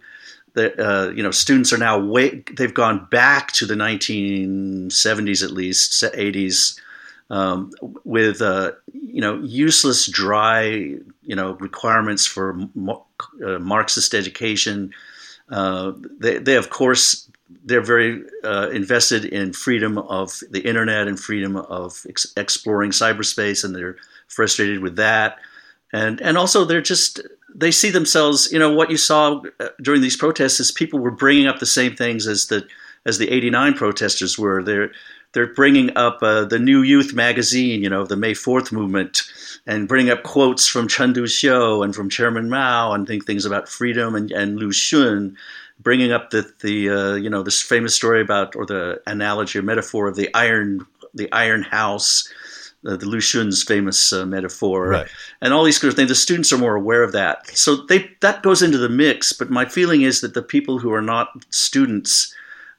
That uh, you know, students are now way they've gone back to the 1970s at least, 80s, um, with uh, you know useless, dry you know requirements for uh, Marxist education. Uh, they, they of course they're very uh, invested in freedom of the internet and freedom of ex- exploring cyberspace, and they're frustrated with that. And and also they're just they see themselves. You know what you saw uh, during these protests is people were bringing up the same things as the as the '89 protesters were. They're they're bringing up uh, the New Youth magazine, you know, the May Fourth movement, and bringing up quotes from Chen Duxiu and from Chairman Mao, and think things about freedom and, and Lu Xun bringing up the the uh, you know this famous story about or the analogy or metaphor of the iron the iron house. Uh, the Lu Xun's famous uh, metaphor, right. and all these kind of things. The students are more aware of that, so they that goes into the mix. But my feeling is that the people who are not students,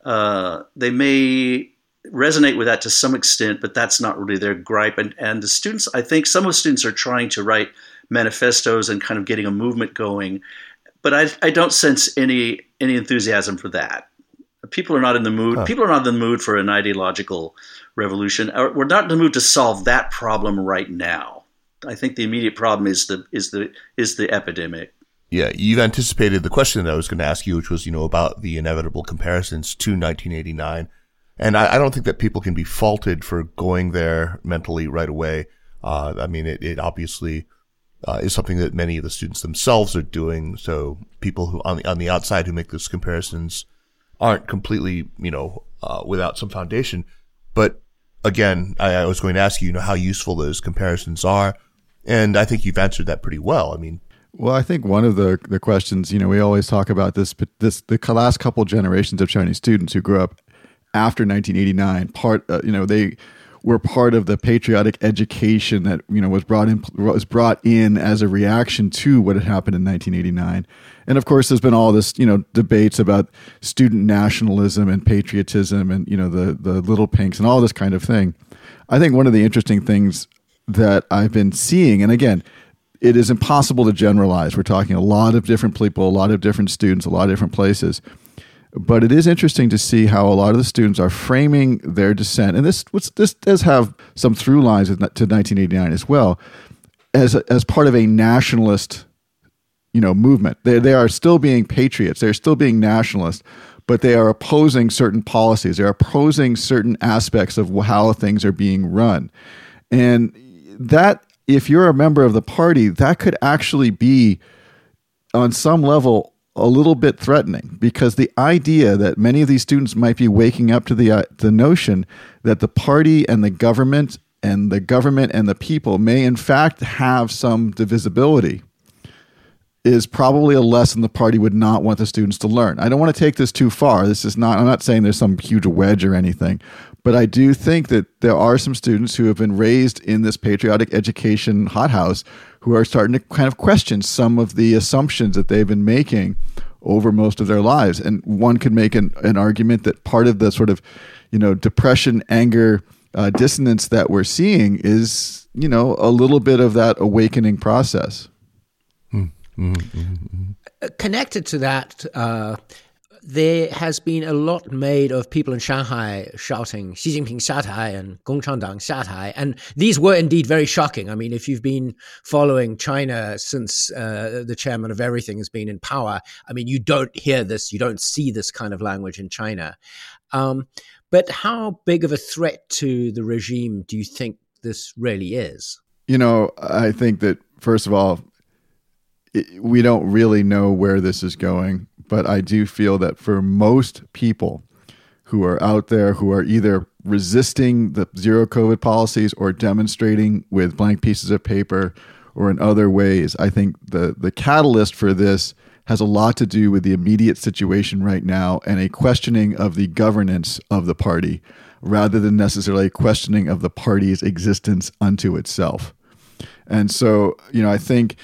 uh, they may resonate with that to some extent, but that's not really their gripe. And and the students, I think, some of the students are trying to write manifestos and kind of getting a movement going, but I, I don't sense any any enthusiasm for that. People are not in the mood. Huh. People are not in the mood for an ideological revolution. We're not in the mood to solve that problem right now. I think the immediate problem is the is the is the epidemic. Yeah, you've anticipated the question that I was going to ask you, which was, you know, about the inevitable comparisons to 1989. And I, I don't think that people can be faulted for going there mentally right away. Uh, I mean, it, it obviously uh, is something that many of the students themselves are doing. So people who on the on the outside who make those comparisons aren't completely, you know, uh, without some foundation. But again, I, I, was going to ask you, you know, how useful those comparisons are, and I think you've answered that pretty well. I mean. Well, I think one of the, the questions, you know, we always talk about this, but this the last couple generations of Chinese students who grew up after 1989, part, uh, you know, they were part of the patriotic education that you know was brought in was brought in as a reaction to what had happened in 1989 and of course there's been all this you know debates about student nationalism and patriotism and you know the the little pinks and all this kind of thing. I think one of the interesting things that i've been seeing and again it is impossible to generalize. We're talking a lot of different people a lot of different students a lot of different places but it is interesting to see how a lot of the students are framing their dissent, and this this does have some through lines to 1989 as well, as as part of a nationalist, you know, movement. They they are still being patriots. They're still being nationalists, but they are opposing certain policies. They're opposing certain aspects of how things are being run, and that if you're a member of the party, that could actually be on some level a little bit threatening because the idea that many of these students might be waking up to the uh, the notion that the party and the government and the government and the people may in fact have some divisibility is probably a lesson the party would not want the students to learn. I don't want to take this too far. This is not I'm not saying there's some huge wedge or anything, but I do think that there are some students who have been raised in this patriotic education hothouse who are starting to kind of question some of the assumptions that they've been making over most of their lives. And one could make an, an argument that part of the sort of, you know, depression, anger, uh, dissonance that we're seeing is, you know, a little bit of that awakening process. Mm-hmm. Mm-hmm. Connected to that, uh, there has been a lot made of people in Shanghai shouting Xi Jinping Xiatai and Gongchandang Xiatai. And these were indeed very shocking. I mean, if you've been following China since uh, the chairman of everything has been in power, I mean, you don't hear this, you don't see this kind of language in China. Um, but how big of a threat to the regime do you think this really is? You know, I think that, first of all, we don't really know where this is going but I do feel that for most people who are out there who are either resisting the zero COVID policies or demonstrating with blank pieces of paper or in other ways, I think the, the catalyst for this has a lot to do with the immediate situation right now and a questioning of the governance of the party. rather than necessarily questioning of the party's existence unto itself. And so, you know, I think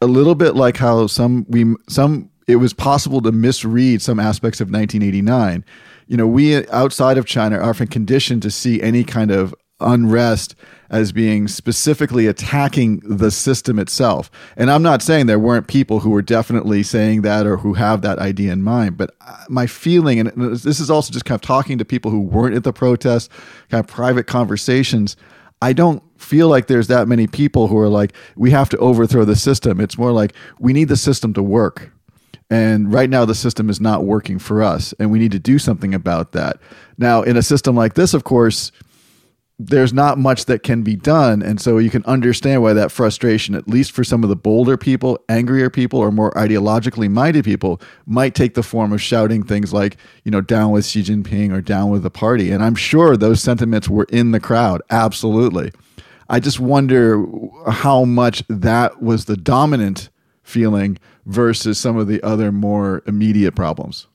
a little bit like how some we some it was possible to misread some aspects of 1989. You know, we outside of China are often conditioned to see any kind of unrest as being specifically attacking the system itself. And I'm not saying there weren't people who were definitely saying that or who have that idea in mind, but uh, my feeling, and this is also just kind of talking to people who weren't at the protest, kind of private conversations. I don't feel like there's that many people who are like, we have to overthrow the system. It's more like we need the system to work. And right now, the system is not working for us, and we need to do something about that. Now, in a system like this, of course, there's not much that can be done. And so you can understand why that frustration, at least for some of the bolder people, angrier people, or more ideologically minded people, might take the form of shouting things like, you know, down with Xi Jinping or down with the party. And I'm sure those sentiments were in the crowd. Absolutely. I just wonder how much that was the dominant feeling versus some of the other more immediate problems.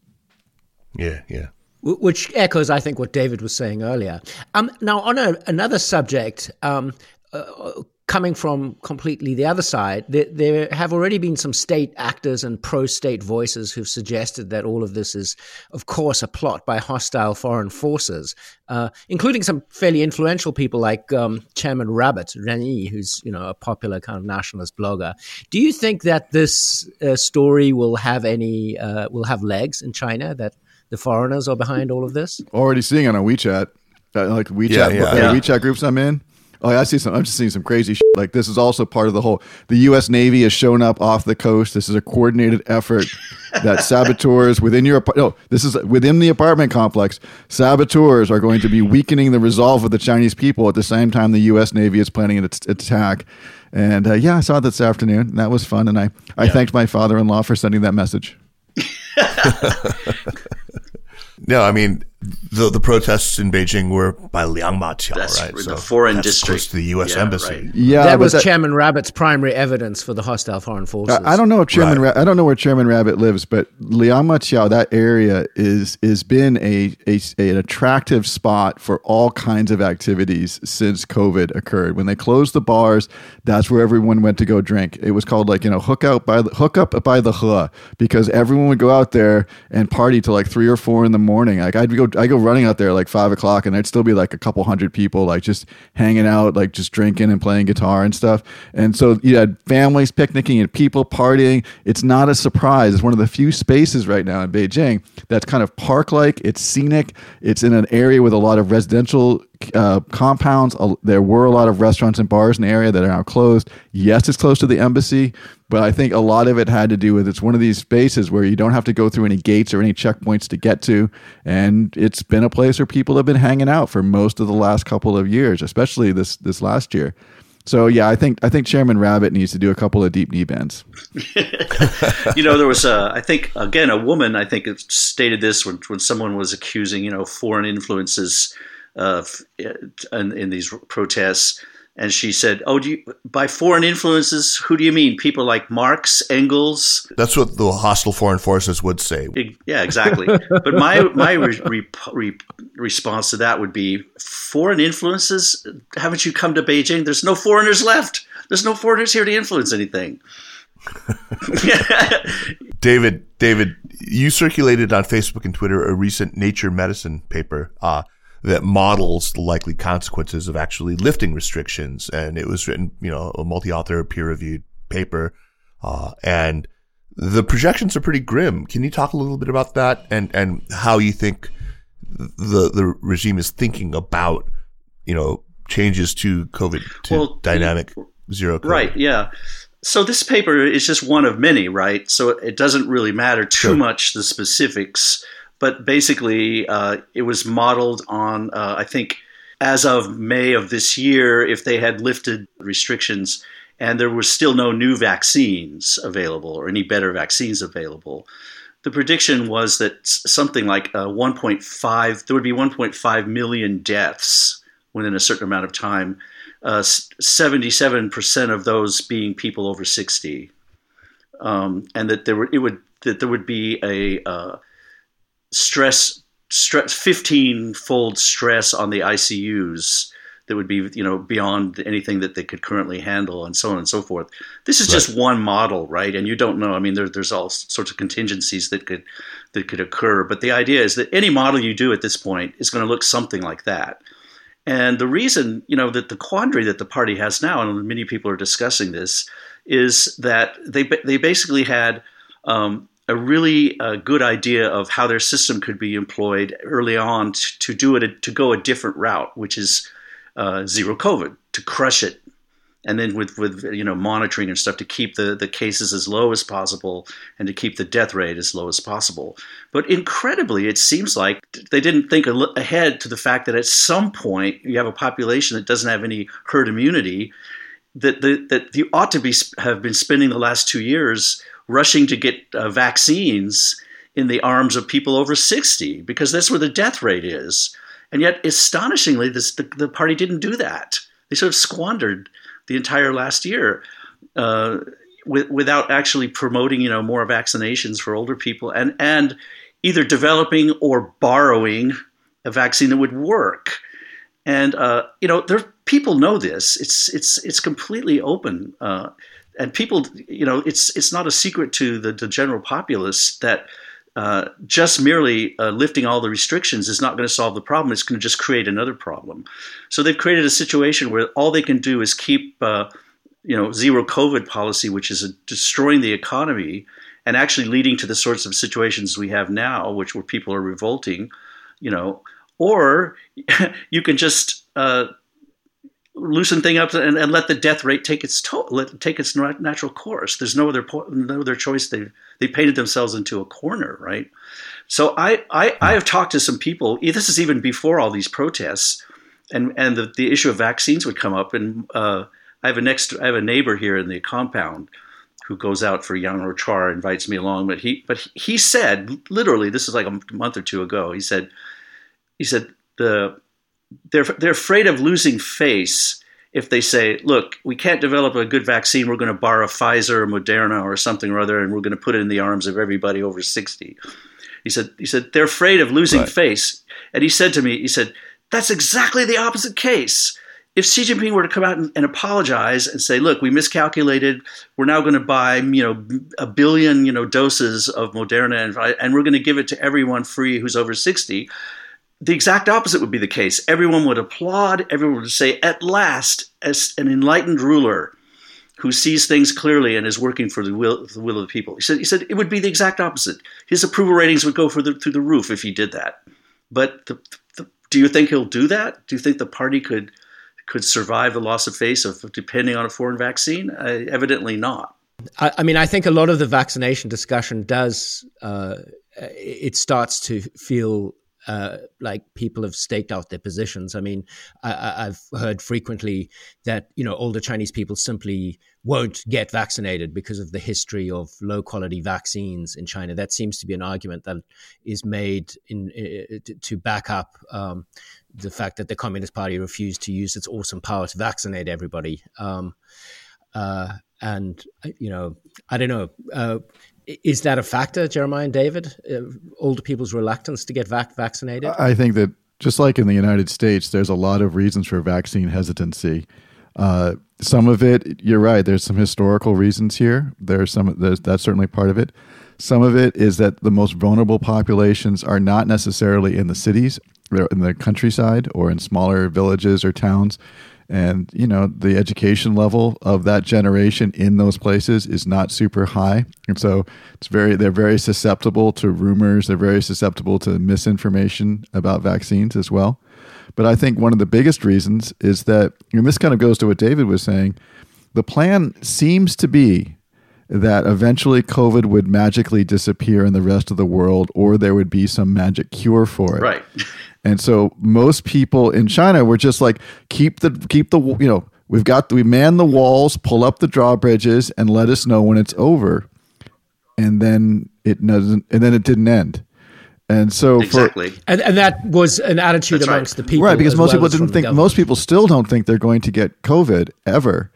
Yeah, yeah which echoes, I think, what David was saying earlier. Um, now, on a, another subject, um, uh, coming from completely the other side, there, there, have already been some state actors and pro state voices who've suggested that all of this is, of course, a plot by hostile foreign forces, uh, including some fairly influential people like um, Chairman Rabbit, Ren Yi, who's you know a popular kind of nationalist blogger. Do you think that this uh, story will have any uh, will have legs in China? That the foreigners are behind all of this? Already seeing on a WeChat, uh, like WeChat, yeah, yeah. yeah. WeChat groups I'm in. Oh, I see some. I'm just seeing some crazy shit. Like this is also part of the whole. The U.S. Navy has shown up off the coast. This is a coordinated effort that saboteurs within your no. This is within the apartment complex. Saboteurs are going to be weakening the resolve of the Chinese people at the same time the U.S. Navy is planning an attack. And uh, yeah, I saw it this afternoon. That was fun, and I I yeah. thanked my father-in-law for sending that message. no, I mean the the protests in Beijing were by Liang Liangmaqiao, that's right? The so foreign district close to the U.S. yeah, embassy. Right. Yeah, that was that, Chairman Rabbit's primary evidence for the hostile foreign forces. I, I don't know if Chairman right. Ra- I don't know where Chairman Rabbit lives, but Liang Liangmaqiao, that area is is been a, a, a an attractive spot for all kinds of activities since COVID occurred. When they closed the bars, that's where everyone went to go drink. It was called like you know hook out by the hook up by the hua because everyone would go out there and party till like three or four in the morning. Like I'd go I go running out there like five o'clock, and there'd still be like a couple hundred people, like just hanging out, like just drinking and playing guitar and stuff. And so you had families picnicking and people partying. It's not a surprise. It's one of the few spaces right now in Beijing that's kind of park like. It's scenic. It's in an area with a lot of residential uh, compounds. There were a lot of restaurants and bars in the area that are now closed. Yes, it's close to the embassy, but I think a lot of it had to do with it's one of these spaces where you don't have to go through any gates or any checkpoints to get to, and it's been a place where people have been hanging out for most of the last couple of years, especially this this last year. So yeah, I think I think Chairman Rabbit needs to do a couple of deep knee bends. you know, there was a, I think again a woman I think stated this when when someone was accusing you know foreign influences uh, in, in, these protests. And she said, "Oh, do you, by foreign influences, who do you mean? People like Marx, Engels?" That's what the hostile foreign forces would say. Yeah, exactly. but my my re, re, re, response to that would be, "Foreign influences? Haven't you come to Beijing? There's no foreigners left. There's no foreigners here to influence anything." David, David, you circulated on Facebook and Twitter a recent Nature Medicine paper. Uh, that models the likely consequences of actually lifting restrictions. And it was written, you know, a multi-author peer reviewed paper. Uh, and the projections are pretty grim. Can you talk a little bit about that and, and how you think the, the regime is thinking about, you know, changes to COVID, to well, dynamic zero COVID? Right. Yeah. So this paper is just one of many, right? So it doesn't really matter too sure. much the specifics but basically uh, it was modeled on uh, I think as of May of this year, if they had lifted restrictions and there were still no new vaccines available or any better vaccines available, the prediction was that something like uh, 1.5 there would be 1.5 million deaths within a certain amount of time. Uh, 77% of those being people over 60, um, and that there were, it would that there would be a uh, stress 15 fold stress on the ICUs that would be you know beyond anything that they could currently handle and so on and so forth. This is just one model right? And you don't know. I mean there, there's all sorts of contingencies that could that could occur. But the idea is that any model you do at this point is going to look something like that. And the reason you know that the quandary that the party has now and many people are discussing this is that they they basically had um, a really uh, good idea of how their system could be employed early on to, to do it to go a different route, which is uh, zero COVID to crush it, and then with with you know monitoring and stuff to keep the the cases as low as possible and to keep the death rate as low as possible. But incredibly, it seems like they didn't think ahead to the fact that at some point you have a population that doesn't have any herd immunity. That, that, that you ought to be have been spending the last two years rushing to get uh, vaccines in the arms of people over 60 because that's where the death rate is. And yet, astonishingly, this, the, the party didn't do that. They sort of squandered the entire last year uh, with, without actually promoting, you know, more vaccinations for older people and and either developing or borrowing a vaccine that would work. And uh, you know, there people know this. It's it's it's completely open. Uh, and people, you know, it's it's not a secret to the, the general populace that uh, just merely uh, lifting all the restrictions is not going to solve the problem. It's going to just create another problem. So they've created a situation where all they can do is keep, uh, you know, zero COVID policy, which is destroying the economy and actually leading to the sorts of situations we have now, which where people are revolting, you know, or you can just uh, loosen thing up and, and, let the death rate take its to- let, take its natural course. There's no other po- no other choice. They they painted themselves into a corner, right? So I, I I have talked to some people. This is even before all these protests, and and the, the issue of vaccines would come up. And uh, I have a next I have a neighbor here in the compound who goes out for yangrouchuan invites me along. But he but he said literally this is like a month or two ago. He said he said the they're they're afraid of losing face if they say, "Look, we can't develop a good vaccine. We're going to borrow Pfizer or Moderna or something or other, and we're going to put it in the arms of everybody over 60." He said, "He said they're afraid of losing right. face." And he said to me, "He said that's exactly the opposite case." If Xi Jinping were to come out and, and apologize and say, "Look, we miscalculated. We're now going to buy, you know, a billion, you know, doses of Moderna, and, and we're going to give it to everyone free who's over 60," the exact opposite would be the case. Everyone would applaud, everyone would say, at last, as an enlightened ruler who sees things clearly and is working for the will, the will of the people. He said, he said it would be the exact opposite. His approval ratings would go the, through the roof if he did that. But the, the, do you think he'll do that? Do you think the party could could survive the loss of face of depending on a foreign vaccine? Uh, evidently not. I, I, mean, I think a lot of the vaccination discussion does. Uh, it starts to feel uh, like people have staked out their positions. I mean, I, have heard frequently that you know older Chinese people simply won't get vaccinated because of the history of low quality vaccines in China. That seems to be an argument that is made in, in to back up um, the fact that the Communist Party refused to use its awesome power to vaccinate everybody. Um, uh, and you know, I don't know. Uh, is that a factor, Jeremiah and David? Uh, older people's reluctance to get vac- vaccinated? I think that just like in the United States, there's a lot of reasons for vaccine hesitancy. Uh, some of it, you're right. There's some historical reasons here. There's some. There's, that's certainly part of it. Some of it is that the most vulnerable populations are not necessarily in the cities; they're in the countryside or in smaller villages or towns and you know the education level of that generation in those places is not super high. And so it's very they're very susceptible to rumors. They're very susceptible to misinformation about vaccines as well. But i think one of the biggest reasons is that and this kind of goes to what david was saying the plan seems to be that eventually covid would magically disappear in the rest of the world or there would be some magic cure for it right and so most people in China were just like, keep the keep the you know we've got we man the walls, pull up the drawbridges, and let us know when it's over. And then it doesn't, and then it didn't end. And so, exactly, for, and, and that was an attitude That's amongst right. the people, right? Because most well people didn't think. Most people still don't think they're going to get COVID ever.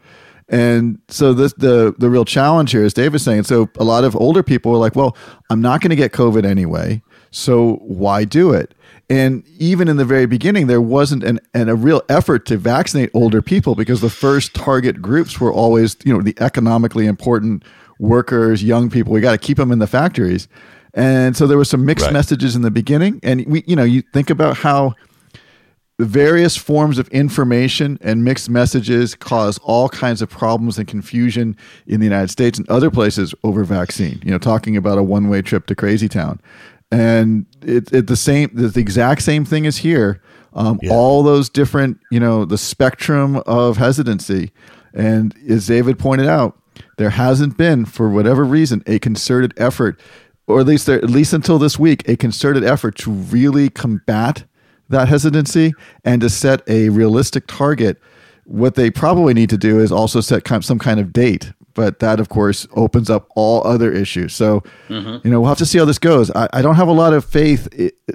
And so this the the real challenge here is Dave is saying. So a lot of older people are like, well, I'm not going to get COVID anyway. So why do it? And even in the very beginning, there wasn't an, an, a real effort to vaccinate older people because the first target groups were always, you know, the economically important workers, young people. We got to keep them in the factories. And so there was some mixed right. messages in the beginning. And we, you know, you think about how the various forms of information and mixed messages cause all kinds of problems and confusion in the United States and other places over vaccine. You know, talking about a one-way trip to Crazy Town, and it's it the same. The exact same thing is here. Um, yeah. All those different, you know, the spectrum of hesitancy, and as David pointed out, there hasn't been, for whatever reason, a concerted effort, or at least there, at least until this week, a concerted effort to really combat that hesitancy and to set a realistic target. What they probably need to do is also set some kind of date, but that of course opens up all other issues. So, mm-hmm. you know, we'll have to see how this goes. I, I don't have a lot of faith,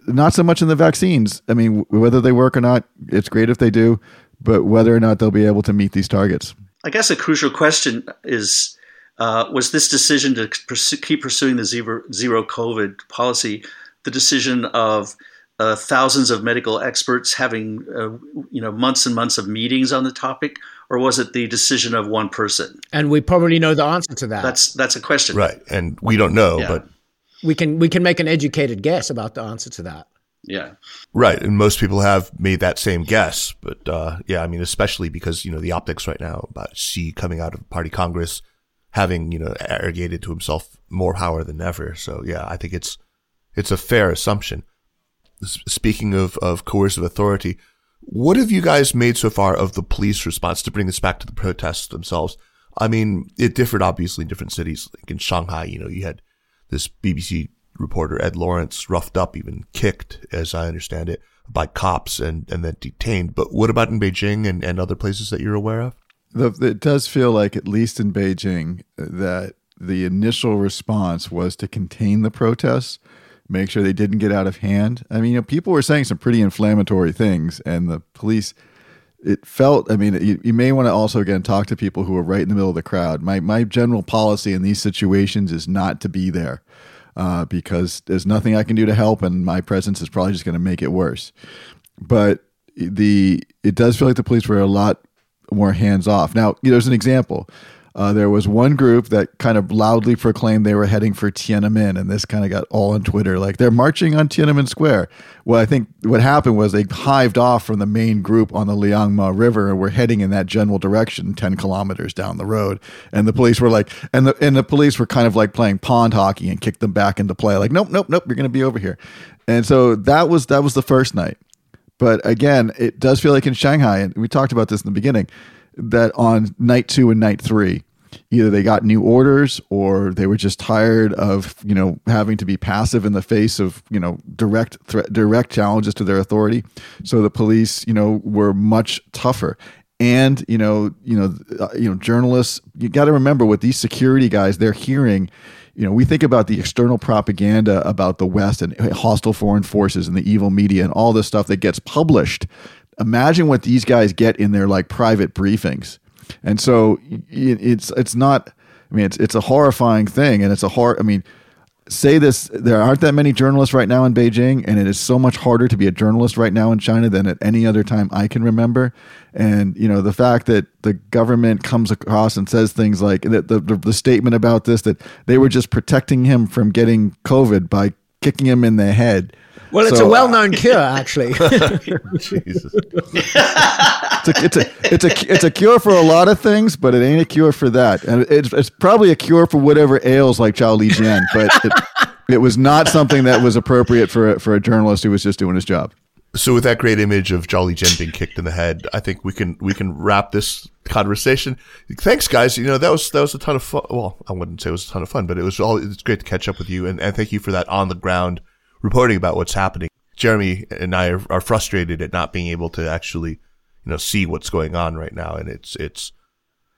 not so much in the vaccines. I mean, whether they work or not, it's great if they do, but whether or not they'll be able to meet these targets. I guess a crucial question is uh, was this decision to pursue, keep pursuing the zero, zero COVID policy the decision of uh, thousands of medical experts having uh, you know months and months of meetings on the topic, or was it the decision of one person? And we probably know the answer to that. That's that's a question, right? And we don't know, yeah. but we can we can make an educated guess about the answer to that. Yeah, right. And most people have made that same guess, but uh, yeah, I mean, especially because you know the optics right now about Xi coming out of Party Congress having you know arrogated to himself more power than ever. So yeah, I think it's it's a fair assumption speaking of, of coercive authority, what have you guys made so far of the police response to bring this back to the protests themselves? I mean, it differed obviously in different cities. Like in Shanghai, you know, you had this BBC reporter, Ed Lawrence, roughed up, even kicked, as I understand it, by cops and, and then detained. But what about in Beijing and, and other places that you're aware of? It does feel like, at least in Beijing, that the initial response was to contain the protests make sure they didn't get out of hand. I mean, you know, people were saying some pretty inflammatory things, and the police. It felt. I mean, you, you may want to also again talk to people who are right in the middle of the crowd. My my general policy in these situations is not to be there. Uh, because there's nothing I can do to help, and my presence is probably just going to make it worse. But the it does feel like the police were a lot more hands off. Now, you know, there's an example. Uh, there was one group that kind of loudly proclaimed they were heading for Tiananmen, and this kind of got all on Twitter, like they're marching on Tiananmen Square. Well, I think what happened was they hived off from the main group on the Liangma River and were heading in that general direction, ten kilometers down the road. And the police were like, and the and the police were kind of like playing pond hockey and kicked them back into play, like, nope, nope, nope, you're going to be over here. And so that was that was the first night. But again, it does feel like in Shanghai, and we talked about this in the beginning that on night two and night three, either they got new orders or they were just tired of you know having to be passive in the face of you know direct threat, direct challenges to their authority. So the police, you know, were much tougher. And you know, you know, uh, you know, journalists. You got to remember what these security guys they're hearing you know, we think about the external propaganda about the West and hostile foreign forces and the evil media and all this stuff that gets published imagine what these guys get in their like private briefings. And so it's it's not. I mean, it's it's a horrifying thing, and it's a hard. I mean, say this: there aren't that many journalists right now in Beijing, and it is so much harder to be a journalist right now in China than at any other time I can remember. And you know, the fact that the government comes across and says things like the the, the statement about this that they were just protecting him from getting COVID by kicking him in the head well, it's so, a well-known uh, cure, actually. Jesus. it's, a, it's, a, it's, a, it's a cure for a lot of things, but it ain't a cure for that. And it's, it's probably a cure for whatever ails like Zhao Lijian, but it, it was not something that was appropriate for a, for a journalist who was just doing his job. So, with that great image of Zhao Lijian being kicked in the head, I think we can we can wrap this conversation. Thanks, guys. You know that was that was a ton of fun. Well, I wouldn't say it was a ton of fun, but it was all. It's great to catch up with you, and, and thank you for that on the ground reporting about what's happening. Jeremy and I are, are, frustrated at not being able to actually, you know, see what's going on right now. And it's, it's,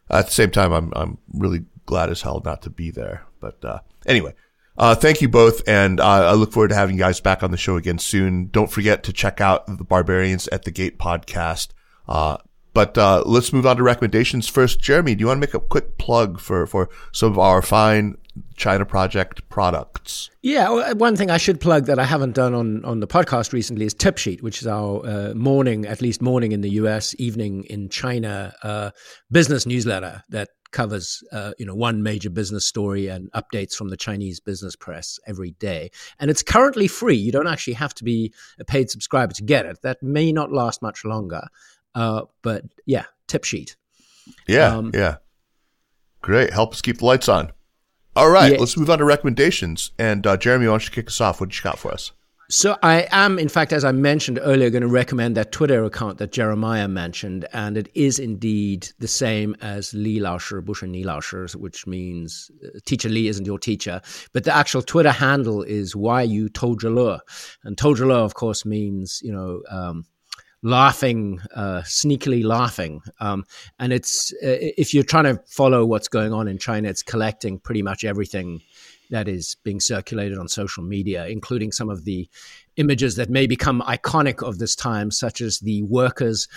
at the same time, I'm, I'm really glad as hell not to be there. But, uh, anyway, uh, thank you both. And, uh, I look forward to having you guys back on the show again soon. Don't forget to check out the Barbarians at the Gate podcast. Uh, But uh, let's move on to recommendations first. Jeremy, do you want to make a quick plug for, for some of our fine China Project products? Yeah, one thing I should plug that I haven't done on, on the podcast recently is Tip Sheet, which is our uh, morning, at least morning in the US, evening in China uh, business newsletter that covers uh, you know one major business story and updates from the Chinese business press every day. And it's currently free. You don't actually have to be a paid subscriber to get it. That may not last much longer. Uh, but yeah, tip sheet. Yeah, um, yeah. Great. Help us keep the lights on. All right, yeah. let's move on to recommendations. And uh, Jeremy, why don't you kick us off? What you got for us? So I am, in fact, as I mentioned earlier, going to recommend that Twitter account that Jeremiah mentioned, and it is indeed the same as Li Laoshi, Bushi Ni Laoshi, which means uh, teacher Li isn't your teacher, but the actual Twitter handle is Why You Touzhele, and Touzhele, of course, means you know. Um, laughing, uh, sneakily laughing. Um, and it's uh, if you're trying to follow what's going on in China, it's collecting pretty much everything that is being circulated on social media, including some of the images that may become iconic of this time, such as the workers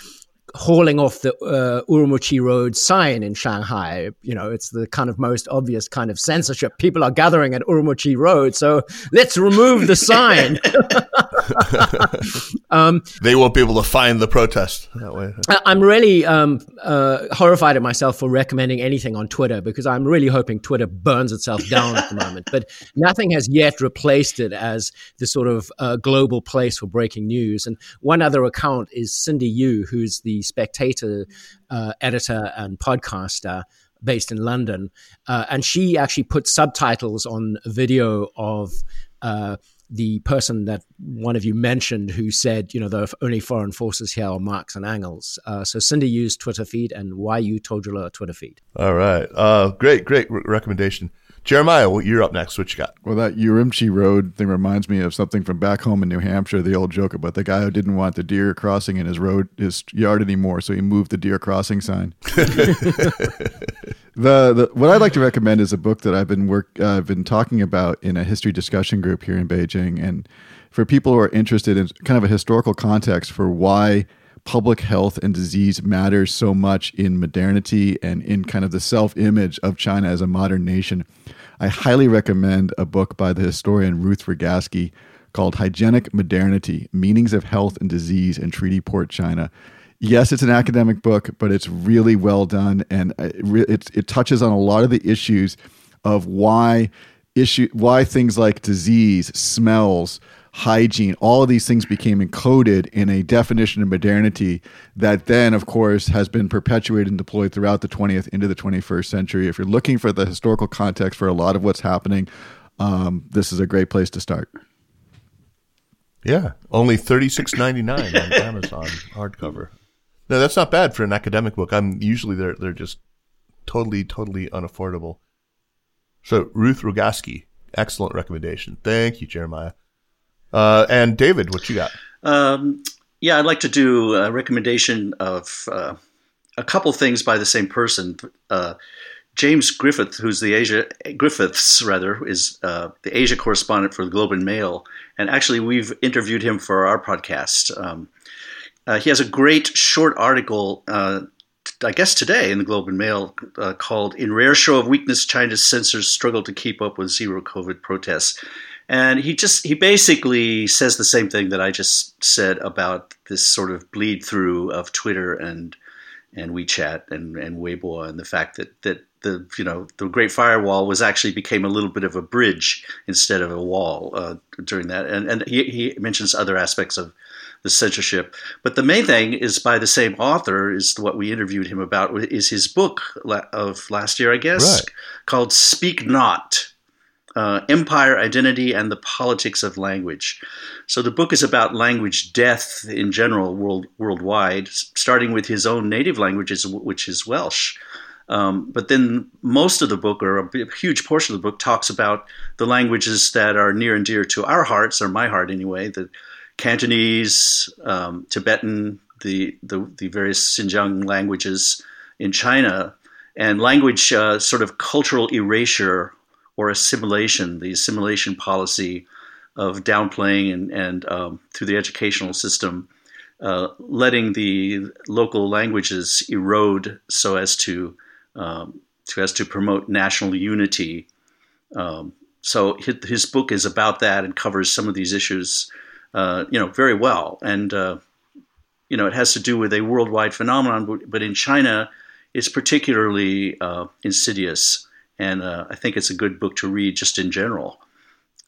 hauling off the uh, Urumqi Road sign in Shanghai. You know, it's the kind of most obvious kind of censorship. People are gathering at Urumqi Road, so let's remove the sign. um, they won't be able to find the protest that way. I'm really um, uh, horrified at myself for recommending anything on Twitter because I'm really hoping Twitter burns itself down at the moment. But nothing has yet replaced it as the sort of uh, global place for breaking news. And one other account is Cindy Yu, who's the Spectator uh, editor and podcaster based in London. Uh, and she actually put subtitles on a video of uh, the person that one of you mentioned who said, you know, the only foreign forces here are Marx and Engels. Uh, so Cindy Yu's Twitter feed and why you Touzhele Twitter feed. All right. Uh, great, great re- recommendation. Jeremiah, well, you're up next. What you got? Well, that Urumqi Road thing reminds me of something from back home in New Hampshire. The old joke about the guy who didn't want the deer crossing in his road, his yard anymore, so he moved the deer crossing sign. the, the what I'd like to recommend is a book that I've been work uh, I've been talking about in a history discussion group here in Beijing, and for people who are interested in kind of a historical context for why public health and disease matters so much in modernity and in kind of the self image of China as a modern nation. I highly recommend a book by the historian Ruth Rogaski called Hygienic Modernity Meanings of Health and Disease in Treaty Port China. Yes, it's an academic book, but it's really well done and it, it touches on a lot of the issues of why issue why things like disease, smells, hygiene, all of these things became encoded in a definition of modernity that then, of course, has been perpetuated and deployed throughout the 20th into the 21st century. If you're looking for the historical context for a lot of what's happening, um, this is a great place to start. Yeah, only thirty six ninety nine on Amazon hardcover. No, that's not bad for an academic book. I'm usually they're they're just totally totally unaffordable. So Ruth Rogaski, excellent recommendation. Thank you, Jeremiah. Uh, and David, what you got? Um, yeah, I'd like to do a recommendation of uh, a couple things by the same person. Uh, James Griffith, who's the Asia Griffiths rather, is uh, the Asia correspondent for the Globe and Mail, and actually we've interviewed him for our podcast. Um, uh, he has a great short article. Uh, I guess today in the Globe and Mail uh, called In Rare Show of Weakness, China's Censors Struggle to Keep Up with Zero COVID Protests and he just he basically says the same thing that I just said about this sort of bleed through of Twitter and and WeChat and and Weibo and the fact that that the you know the Great Firewall was actually became a little bit of a bridge instead of a wall uh, during that and and he, he mentions other aspects of the censorship but the main thing is by the same author is what we interviewed him about is his book of last year I guess right. called Speak Not uh, Empire, Identity, and the Politics of Language. So the book is about language death in general world, worldwide, starting with his own native languages, which is Welsh. Um, but then most of the book, or a huge portion of the book, talks about the languages that are near and dear to our hearts, or my heart anyway, the Cantonese, um, Tibetan, the, the, the various Xinjiang languages in China, and language uh, sort of cultural erasure or assimilation, the assimilation policy of downplaying and, and um, through the educational system, uh, letting the local languages erode so as to um, so as to promote national unity. Um, so his, his, book is about that and covers some of these issues, uh, you know, very well. And uh, you know, it has to do with a worldwide phenomenon, but in China, it's particularly uh, insidious. And uh, I think it's a good book to read just in general.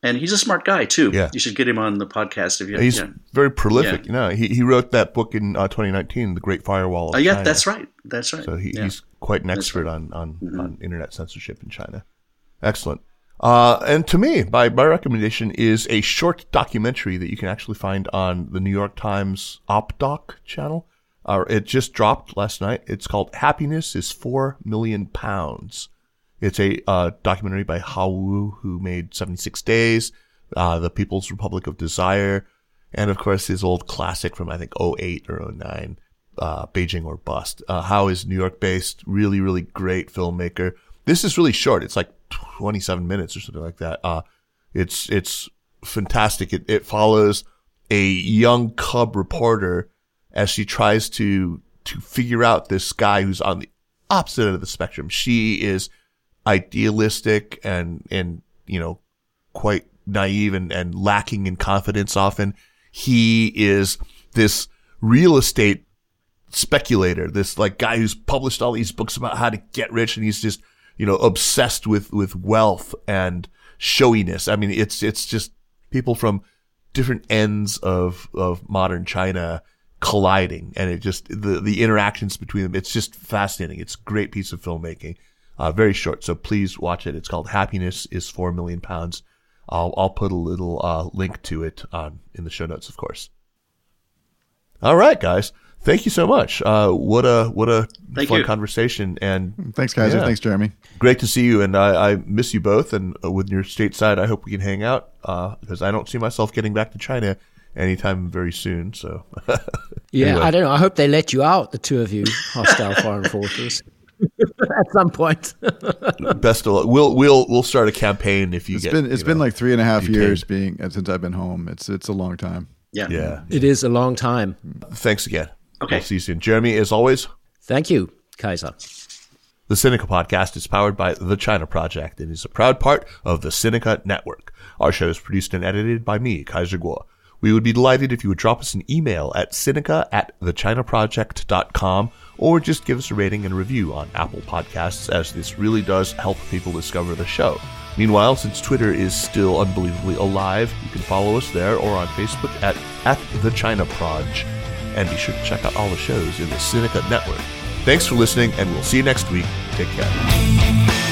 And he's a smart guy too. Yeah. you should get him on the podcast if you. He's yeah. very prolific. Yeah. You know, he he wrote that book in uh, 2019, The Great Firewall. Uh, yeah, China. that's right. That's right. So he, yeah. he's quite an expert on on, mm-hmm. on internet censorship in China. Excellent. Uh, and to me, my, my recommendation is a short documentary that you can actually find on the New York Times OpDoc channel. Uh, it just dropped last night. It's called Happiness is Four Million Pounds. It's a uh, documentary by Hao Wu, who made 76 Days, uh, The People's Republic of Desire, and of course his old classic from I think 08 or 09, uh, Beijing or Bust. Uh, Hao is New York based, really, really great filmmaker. This is really short. It's like 27 minutes or something like that. Uh, it's, it's fantastic. It, it follows a young cub reporter as she tries to, to figure out this guy who's on the opposite end of the spectrum. She is idealistic and, and, you know, quite naive and, and lacking in confidence often. He is this real estate speculator, this like guy who's published all these books about how to get rich and he's just, you know, obsessed with, with wealth and showiness. I mean, it's, it's just people from different ends of, of modern China colliding and it just, the, the interactions between them, it's just fascinating. It's a great piece of filmmaking. Uh, very short. So please watch it. It's called Happiness is Four Million Pounds. I'll, I'll put a little, uh, link to it on, in the show notes, of course. All right, guys thank you so much. Uh, what a what a thank fun you. conversation. And thanks, Kaiser. Yeah, thanks, Jeremy. Great to see you. And I, I miss you both. And uh, with your stateside, I hope we can hang out because uh, I don't see myself getting back to China anytime very soon. So yeah, anyway. I don't know. I hope they let you out, the two of you, hostile foreign forces. At some point, best of luck. We'll we'll we'll start a campaign if you it's get. Been, it's been know, like three and a half detained. years being since I've been home. It's it's a long time. Yeah, yeah. It is a long time. Thanks again. Okay. We'll see you soon. Jeremy, as always. Thank you, Kaiser. The Sinica podcast is powered by The China Project and is a proud part of the Sinica Network. Our show is produced and edited by me, Kaiser Kuo. We would be delighted if you would drop us an email at sinica at thechinaproject.com or just give us a rating and review on Apple Podcasts as this really does help people discover the show. Meanwhile, since Twitter is still unbelievably alive, you can follow us there or on Facebook at, at The China Proj. And be sure to check out all the shows in the Sinica Network. Thanks for listening, and we'll see you next week. Take care.